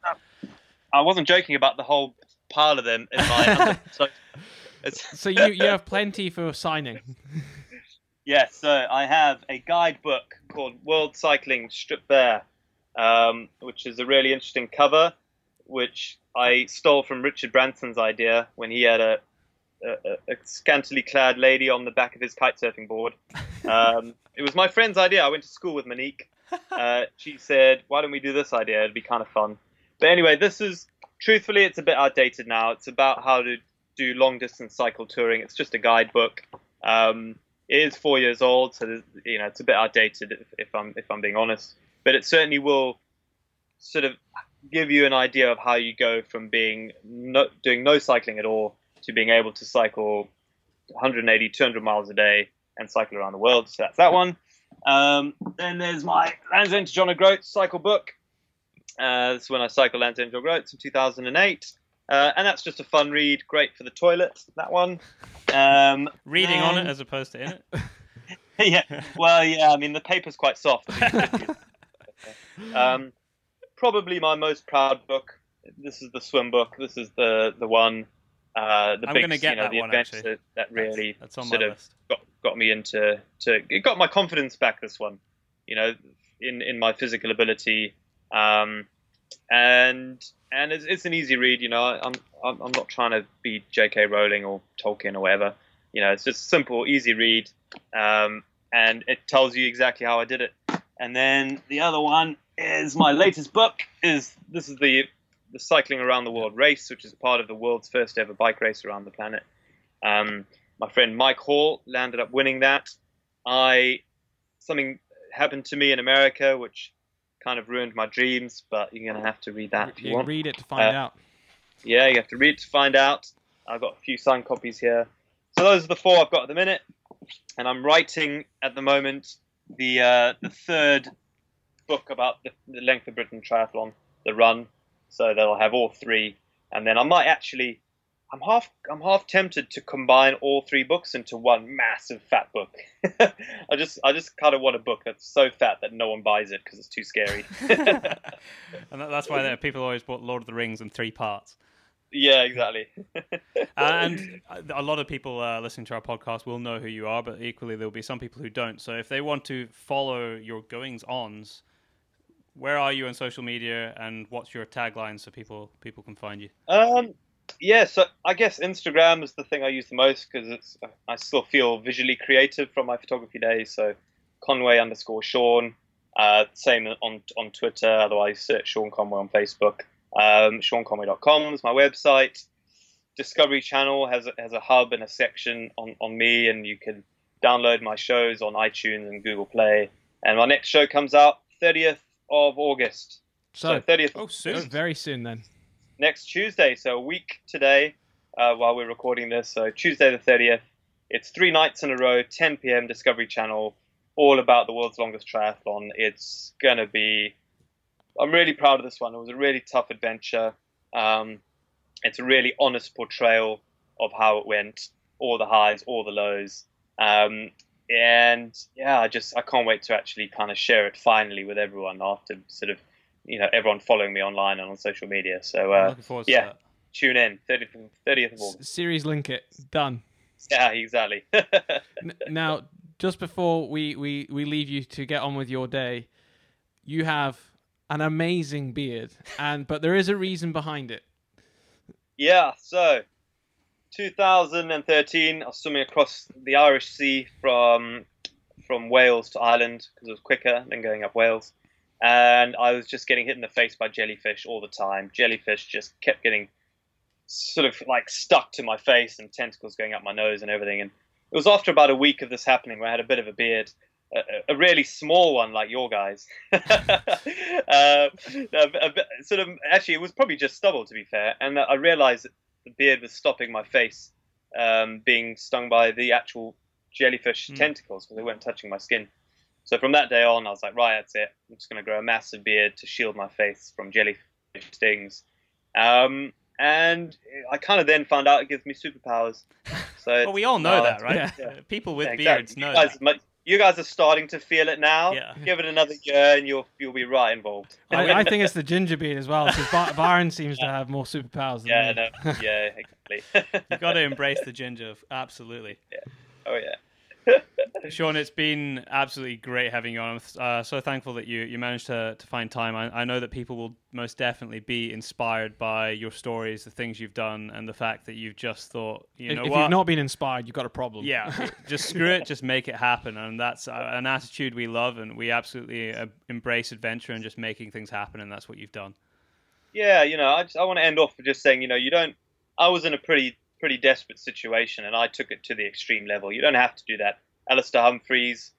I wasn't joking about the whole pile of them in my. so, So you you have plenty for signing. Yes, so I have a guidebook called World Cycling Stripped Bare, um, which is a really interesting cover, which I stole from Richard Branson's idea when he had a, a, a scantily clad lady on the back of his kite surfing board. Um, it was my friend's idea. I went to school with Monique. Uh, she said, "Why don't we do this idea? It'd be kind of fun." But anyway, this is truthfully, it's a bit outdated now. It's about how to do long distance cycle touring. It's just a guidebook. Um, it is four years old, so you know it's a bit outdated if, if I'm if I'm being honest. But it certainly will sort of give you an idea of how you go from being no, doing no cycling at all to being able to cycle 180, 200 miles a day and cycle around the world. So that's that one. Um, then there's my Land's End to John O'Groats cycle book. Uh, this is when I cycled Land's End to John O'Groats in 2008. Uh, and that's just a fun read, great for the toilet. That one. Um, Reading on it as opposed to in it. yeah. Well, yeah. I mean, the paper's quite soft. um, probably my most proud book. This is the swim book. This is the the one. Uh, the I'm big, you know, that the one, adventure actually. that really That's my sort of list. got got me into to it got my confidence back. This one, you know, in in my physical ability, um, and and it's, it's an easy read. You know, I'm I'm I'm not trying to be J.K. Rowling or Tolkien or whatever. You know, it's just simple, easy read, um, and it tells you exactly how I did it. And then the other one is my latest book. Is this is the the cycling around the world race, which is part of the world's first ever bike race around the planet. Um, my friend Mike Hall landed up winning that. I something happened to me in America, which kind of ruined my dreams. But you're gonna have to read that if you You want. read it to find Uh, out. Yeah, you have to read it to find out. I've got a few signed copies here. So those are the four I've got at the minute, and I'm writing at the moment the uh, the third book about the, the length of Britain triathlon, the run. So they'll have all three, and then I might actually. I'm half I'm half tempted to combine all three books into one massive fat book. I just I just kind of want a book that's so fat that no one buys it because it's too scary. And that's why people always bought Lord of the Rings in three parts. yeah, exactly. Uh, and a lot of people uh, listening to our podcast will know who you are, but equally there'll be some people who don't. So if they want to follow your goings ons, where are you on social media, and what's your tagline so people people can find you? Um, yeah, so I guess Instagram is the thing I use the most because it's I still feel visually creative from my photography days. So Conway underscore Sean, uh, same on on Twitter. Otherwise, search Sean Conway on Facebook. Um, SeanConway.com is my website. Discovery Channel has a, has a hub and a section on, on me, and you can download my shows on iTunes and Google Play. And my next show comes out 30th of August. So, 30th Oh, oh, soon. very soon then. next Tuesday, so a week today, uh, while we're recording this. So Tuesday the 30th. It's three nights in a row, 10 p.m. Discovery Channel, all about the world's longest triathlon. It's gonna be. I'm really proud of this one. It was a really tough adventure. Um, it's a really honest portrayal of how it went, all the highs, all the lows. Um, and yeah, I just I can't wait to actually kind of share it finally with everyone after sort of you know everyone following me online and on social media. So uh, looking forward to yeah. tune in 30th, 30th of S- August. series link it. Done. Yeah, exactly. N- now, just before we, we, we leave you to get on with your day, you have an amazing beard, and but there is a reason behind it. yeah, so 2013, I was swimming across the Irish Sea from from Wales to Ireland because it was quicker than going up Wales. And I was just getting hit in the face by jellyfish all the time. Jellyfish just kept getting sort of like stuck to my face and tentacles going up my nose and everything. And it was after about a week of this happening where I had a bit of a beard, a, a really small one like your guys. uh, a, a sort of actually, it was probably just stubble to be fair. And I realized the beard was stopping my face um, being stung by the actual jellyfish Mm. tentacles because they weren't touching my skin. So from that day on, I was like, right, that's it. I'm just going to grow a massive beard to shield my face from jellyfish stings. Um, and I kind of then found out it gives me superpowers. So Well, we all know no, that, right? yeah. Uh, People with Yeah, beards know that. You guys are starting to feel it now. Yeah. Give it another year, and you'll you'll be right involved. I, I think it's the ginger beard as well, because Bar- Byron seems to have more superpowers than yeah, me. no, yeah, exactly. You've got to embrace the ginger, absolutely. Yeah. oh yeah. Sean, it's been absolutely great having you on. I'm uh, so thankful that you, you managed to, to find time. I, I know that people will most definitely be inspired by your stories, the things you've done, and the fact that you've just thought, you If, know if what? you've not been inspired, you've got a problem. yeah, just screw it, just make it happen, and that's uh, an attitude we love, and we absolutely uh, embrace adventure and just making things happen, and that's what you've done. Yeah, you know, I just, I want to end off with just saying, you know, you don't. I was in a pretty pretty desperate situation, and I took it to the extreme level. You don't have to do that. Alastair Humphreys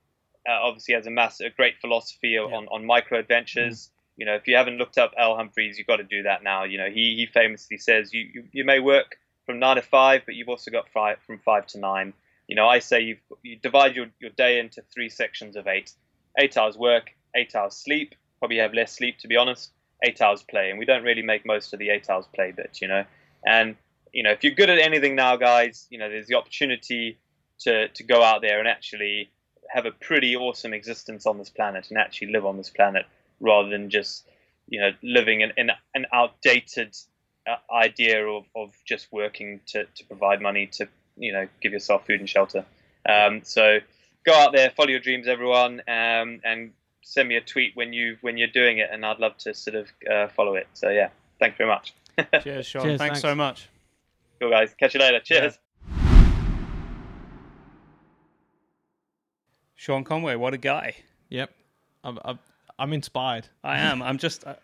uh, obviously has a mass, a great philosophy Yeah. on on micro adventures. You know, if you haven't looked up Al Humphreys, you've got to do that now. You know, he he famously says you you, you may work from nine to five, but you've also got five from five to nine. You know, I say you you divide your, your day into three sections of eight. Eight hours work, eight hours sleep. Probably have less sleep to be honest. Eight hours play, and we don't really make most of the eight hours play bit, you know. And you know, if you're good at anything now, guys, you know, there's the opportunity to to go out there and actually have a pretty awesome existence on this planet and actually live on this planet rather than just you know living in, in an outdated uh, idea of, of just working to, to provide money to you know give yourself food and shelter. Um, so go out there, follow your dreams, everyone, um, and send me a tweet when you when you're doing it, and I'd love to sort of uh, follow it. So yeah, thanks very much. Cheers, Sean. Cheers, thanks, thanks. so much. Cool guys, catch you later. Cheers. Sean Conway, what a guy. Yep. I'm, I'm, I'm inspired. I am. I'm just. Uh,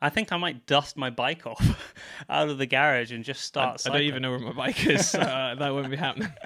I, I think I might dust my bike off out of the garage and just I, start. I don't even know where my bike is. So, uh, that won't be happening.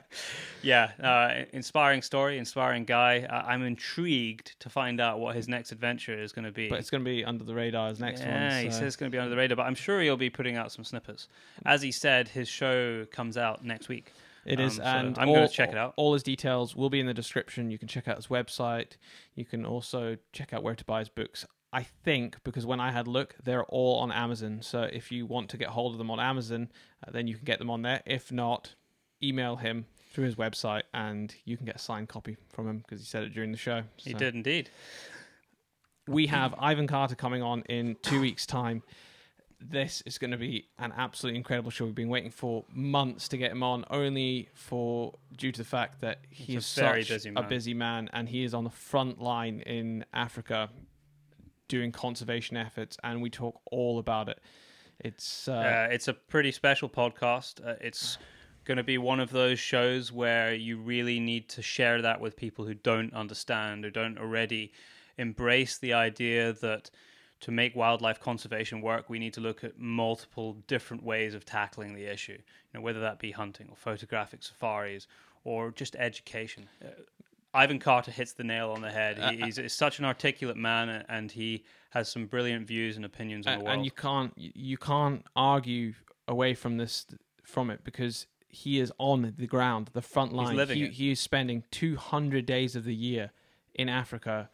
Yeah, uh, inspiring story, inspiring guy. Uh, I'm intrigued to find out what his next adventure is going to be. But it's going to be under the radar as next one. yeah, one. he says it's going to be under the radar, but I'm sure he'll be putting out some snippets. As he said, his show comes out next week. It is, Um, so and I'm all, gonna check it out. All his details will be in the description. You can check out his website. You can also check out where to buy his books. I think because when I had a look, they're all on Amazon. So if you want to get hold of them on Amazon, uh, then you can get them on there. If not, email him through his website, and you can get a signed copy from him because he said it during the show. He did indeed. we have Ivan Carter coming on in two weeks' time. This is going to be an absolutely incredible show. We've been waiting for months to get him on, only for due to the fact that he He's is a very such busy a busy man, and he is on the front line in Africa doing conservation efforts, and we talk all about it. It's uh, Uh, it's a pretty special podcast. Uh, it's going to be one of those shows where you really need to share that with people who don't understand, or don't already embrace the idea that to make wildlife conservation work, we need to look at multiple different ways of tackling the issue. You know, whether that be hunting or photographic safaris or just education. Uh, Ivan Carter hits the nail on the head. Uh, he's, he's such an articulate man, and he has some brilliant views and opinions on and, the world. and you can't you can't argue away from this from it because he is on the ground, the front line. he, he is spending 200 days of the year in Africa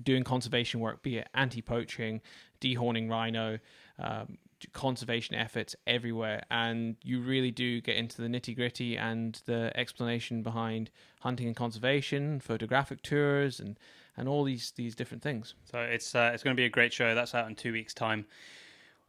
doing conservation work, be it anti-poaching, dehorning rhino, um, conservation efforts everywhere, and you really do get into the nitty gritty and the explanation behind hunting and conservation, photographic tours, and and all these these different things. So it's uh, it's going to be a great show. That's out in two weeks' time.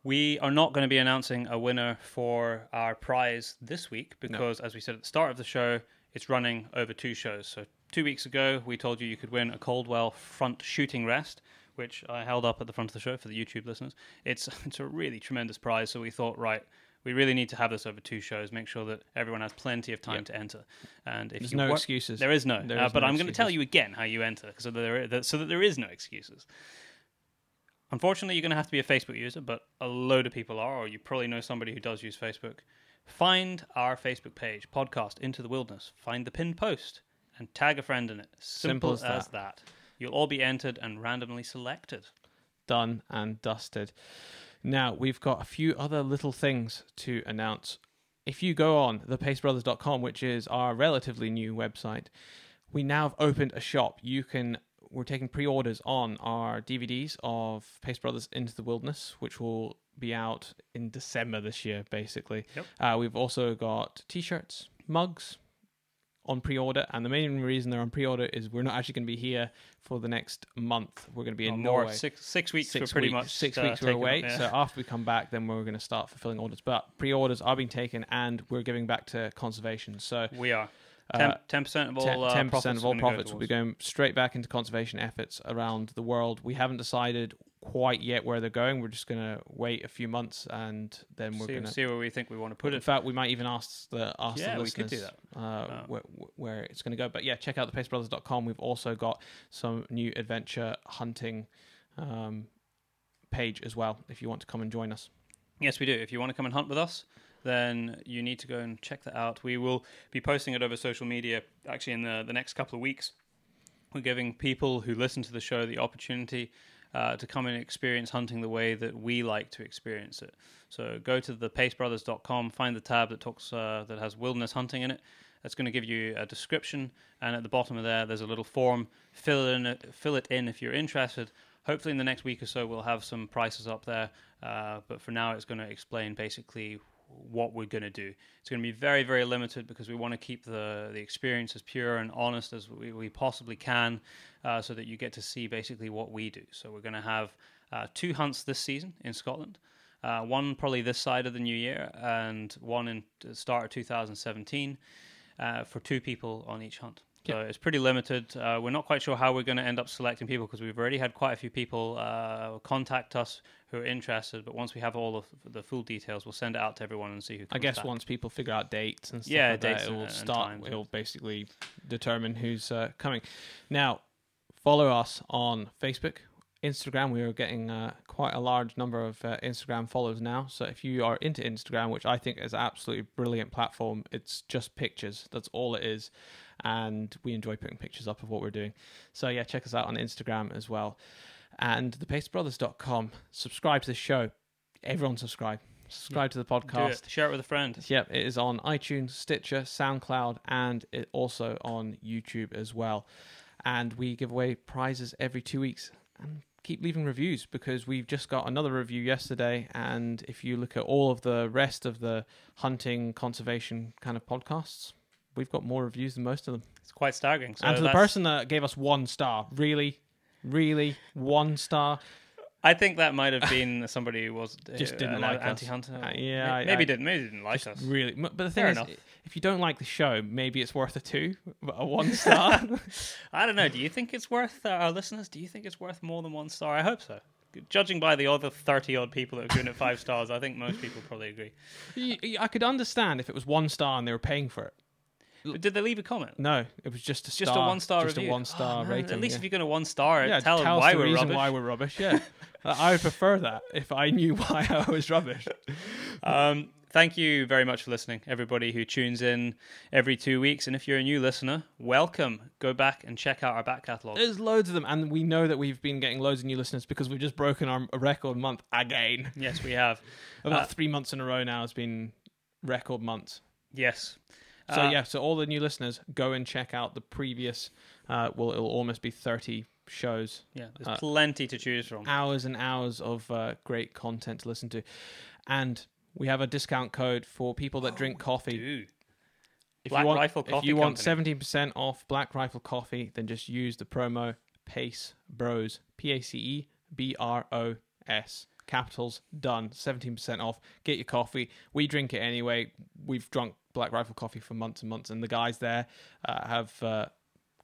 We are not going to be announcing a winner for our prize this week because, as we said at the start of the show, it's running over two shows. So two weeks ago, we told you you could win a Caldwell front shooting rest, which I held up at the front of the show for the YouTube listeners. It's it's a really tremendous prize. So we thought, right, we really need to have this over two shows. Make sure that everyone has plenty of time Yep. to enter. And if There's you no wor- excuses. there is no, There uh, is but no I'm going to tell you again how you enter, so that there that, so that there is no excuses. Unfortunately, you're going to have to be a Facebook user, but a load of people are, or you probably know somebody who does use Facebook. Find our Facebook page, podcast Into the Wilderness. Find the pinned post and tag a friend in it. Simple, Simple as as that. You'll all be entered and randomly selected. done and dusted. Now, we've got a few other little things to announce. If you go on thepacebrothers.com, which is our relatively new website, we now have opened a shop. You can we're taking pre-orders on our DVDs of Pace Brothers Into the Wilderness, which will be out in December this year, basically. Yep. Uh, we've also got T-shirts, mugs on pre-order, and the main reason they're on pre-order is we're not actually going to be here for the next month. We're going to be in more, Norway. six six weeks. Six we're pretty weeks, much six uh, weeks we're away. up, yeah. So after we come back, then we're going to start fulfilling orders. But pre-orders are being taken, and we're giving back to conservation. So we are uh, ten percent of all Ten uh, percent profits of all profits will be going straight back into conservation efforts around the world. We haven't decided quite yet where they're going. We're just going to wait a few months and then we're going to see where we think we want to put it. In fact, we might even ask the ask Yeah, the we could listeners do Uh, Oh. where, where it's going to go. But yeah, check out thepacebrothers.com. We've also got some new adventure hunting um, page as well. If you want to come and join us. Yes, we do. If you want to come and hunt with us, then you need to go and check that out. We will be posting it over social media actually in the, the next couple of weeks. We're giving people who listen to the show the opportunity uh, to come and experience hunting the way that we like to experience it. So go to thepacebrothers.com, find the tab that talks uh, that has wilderness hunting in it. That's going to give you a description, and at the bottom of there, there's a little form. Fill it in, fill it in if you're interested. Hopefully, in the next week or so, we'll have some prices up there. Uh, but for now, it's going to explain basically what we're going to do. It's going to be very, very limited because we want to keep the, the experience as pure and honest as we, we possibly can uh, so that you get to see basically what we do. So we're going to have uh, two hunts this season in Scotland. Uh, one probably this side of the new year, and one in the start of 2017 uh, for two people on each hunt. So it's pretty limited. Uh, we're not quite sure how we're going to end up selecting people because we've already had quite a few people uh, contact us who are interested. But once we have all of the full details, we'll send it out to everyone and see who. I guess back. once people figure out dates and stuff Yeah, like dates that, it will start. It will basically determine who's uh, coming. Now, follow us on Facebook, Instagram. We are getting uh, quite a large number of uh, Instagram followers now. So if you are into Instagram, which I think is absolutely brilliant platform, it's just pictures. That's all it is, and we enjoy putting pictures up of what we're doing. So yeah, check us out on Instagram as well, and thepacebrothers.com. Subscribe to the show. Everyone subscribe. Subscribe to the podcast. it. Share it with a friend. Yep, it is on iTunes, Stitcher, SoundCloud, and it also on YouTube as well. And we give away prizes every two weeks. And keep leaving reviews because we've just got another review yesterday. And if you look at all of the rest of the hunting conservation kind of podcasts, we've got more reviews than most of them. It's quite staggering. So and to the that's- person that gave us one star, really, really, one star. I think that might have been somebody who was uh, Just didn't an like us. anti-hunter. Uh, yeah, I- maybe I- didn't. Maybe didn't like us. Really, m- but the thing Fair is, enough. if you don't like the show, maybe it's worth a two, but a one star. I don't know. Do you think it's worth uh, our listeners? Do you think it's worth more than one star? I hope so. Judging by the other thirty odd people that are giving it five stars, I think most people probably agree. I could understand if it was one star and they were paying for it. Did they leave a comment? No, it was just a star, Just a one star just review. a one star Oh, man, rating. At least yeah. if you're going to one star, it, yeah, tell, tell us why the we're reason rubbish. why we're rubbish. Yeah, I would prefer that if I knew why I was rubbish. Um, thank you very much for listening, everybody who tunes in every two weeks. And if you're a new listener, welcome. Go back and check out our back catalogue. There's loads of them, and we know that we've been getting loads of new listeners because we've just broken our record month again. Yes, we have. About Uh, three months in a row now has been record months. Yes. So Uh, yeah, so all the new listeners go and check out the previous. Uh, well, it'll almost be thirty shows, Yeah, there's uh, plenty to choose from. hours and hours of uh, great content to listen to, and we have a discount code for people that drink coffee. Dude. If Black you want, Rifle if Coffee you want seventeen percent off Black Rifle Coffee, then just use the promo Pace Bros P A C E B R O S capitals done seventeen percent off. Get your coffee. We drink it anyway. We've drunk Black Rifle coffee for months and months, and the guys there uh, have uh,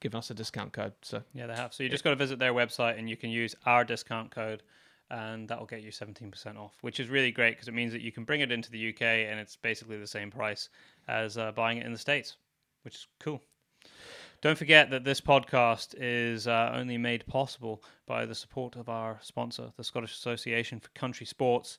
given us a discount code. So Yeah, they have. So you just got to visit their website and you can use our discount code, and that will get you 17% off, which is really great because it means that you can bring it into the UK and it's basically the same price as uh, buying it in the States, which is cool. Don't forget that this podcast is uh, only made possible by the support of our sponsor, the Scottish Association for Country Sports.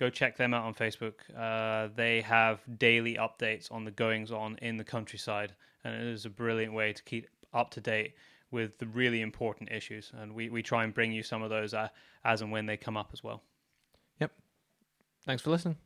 Go check them out on Facebook. Uh, they have daily updates on the goings on in the countryside, and it is a brilliant way to keep up to date with the really important issues. And we, we try and bring you some of those uh, as and when they come up as well. Yep. Thanks for listening.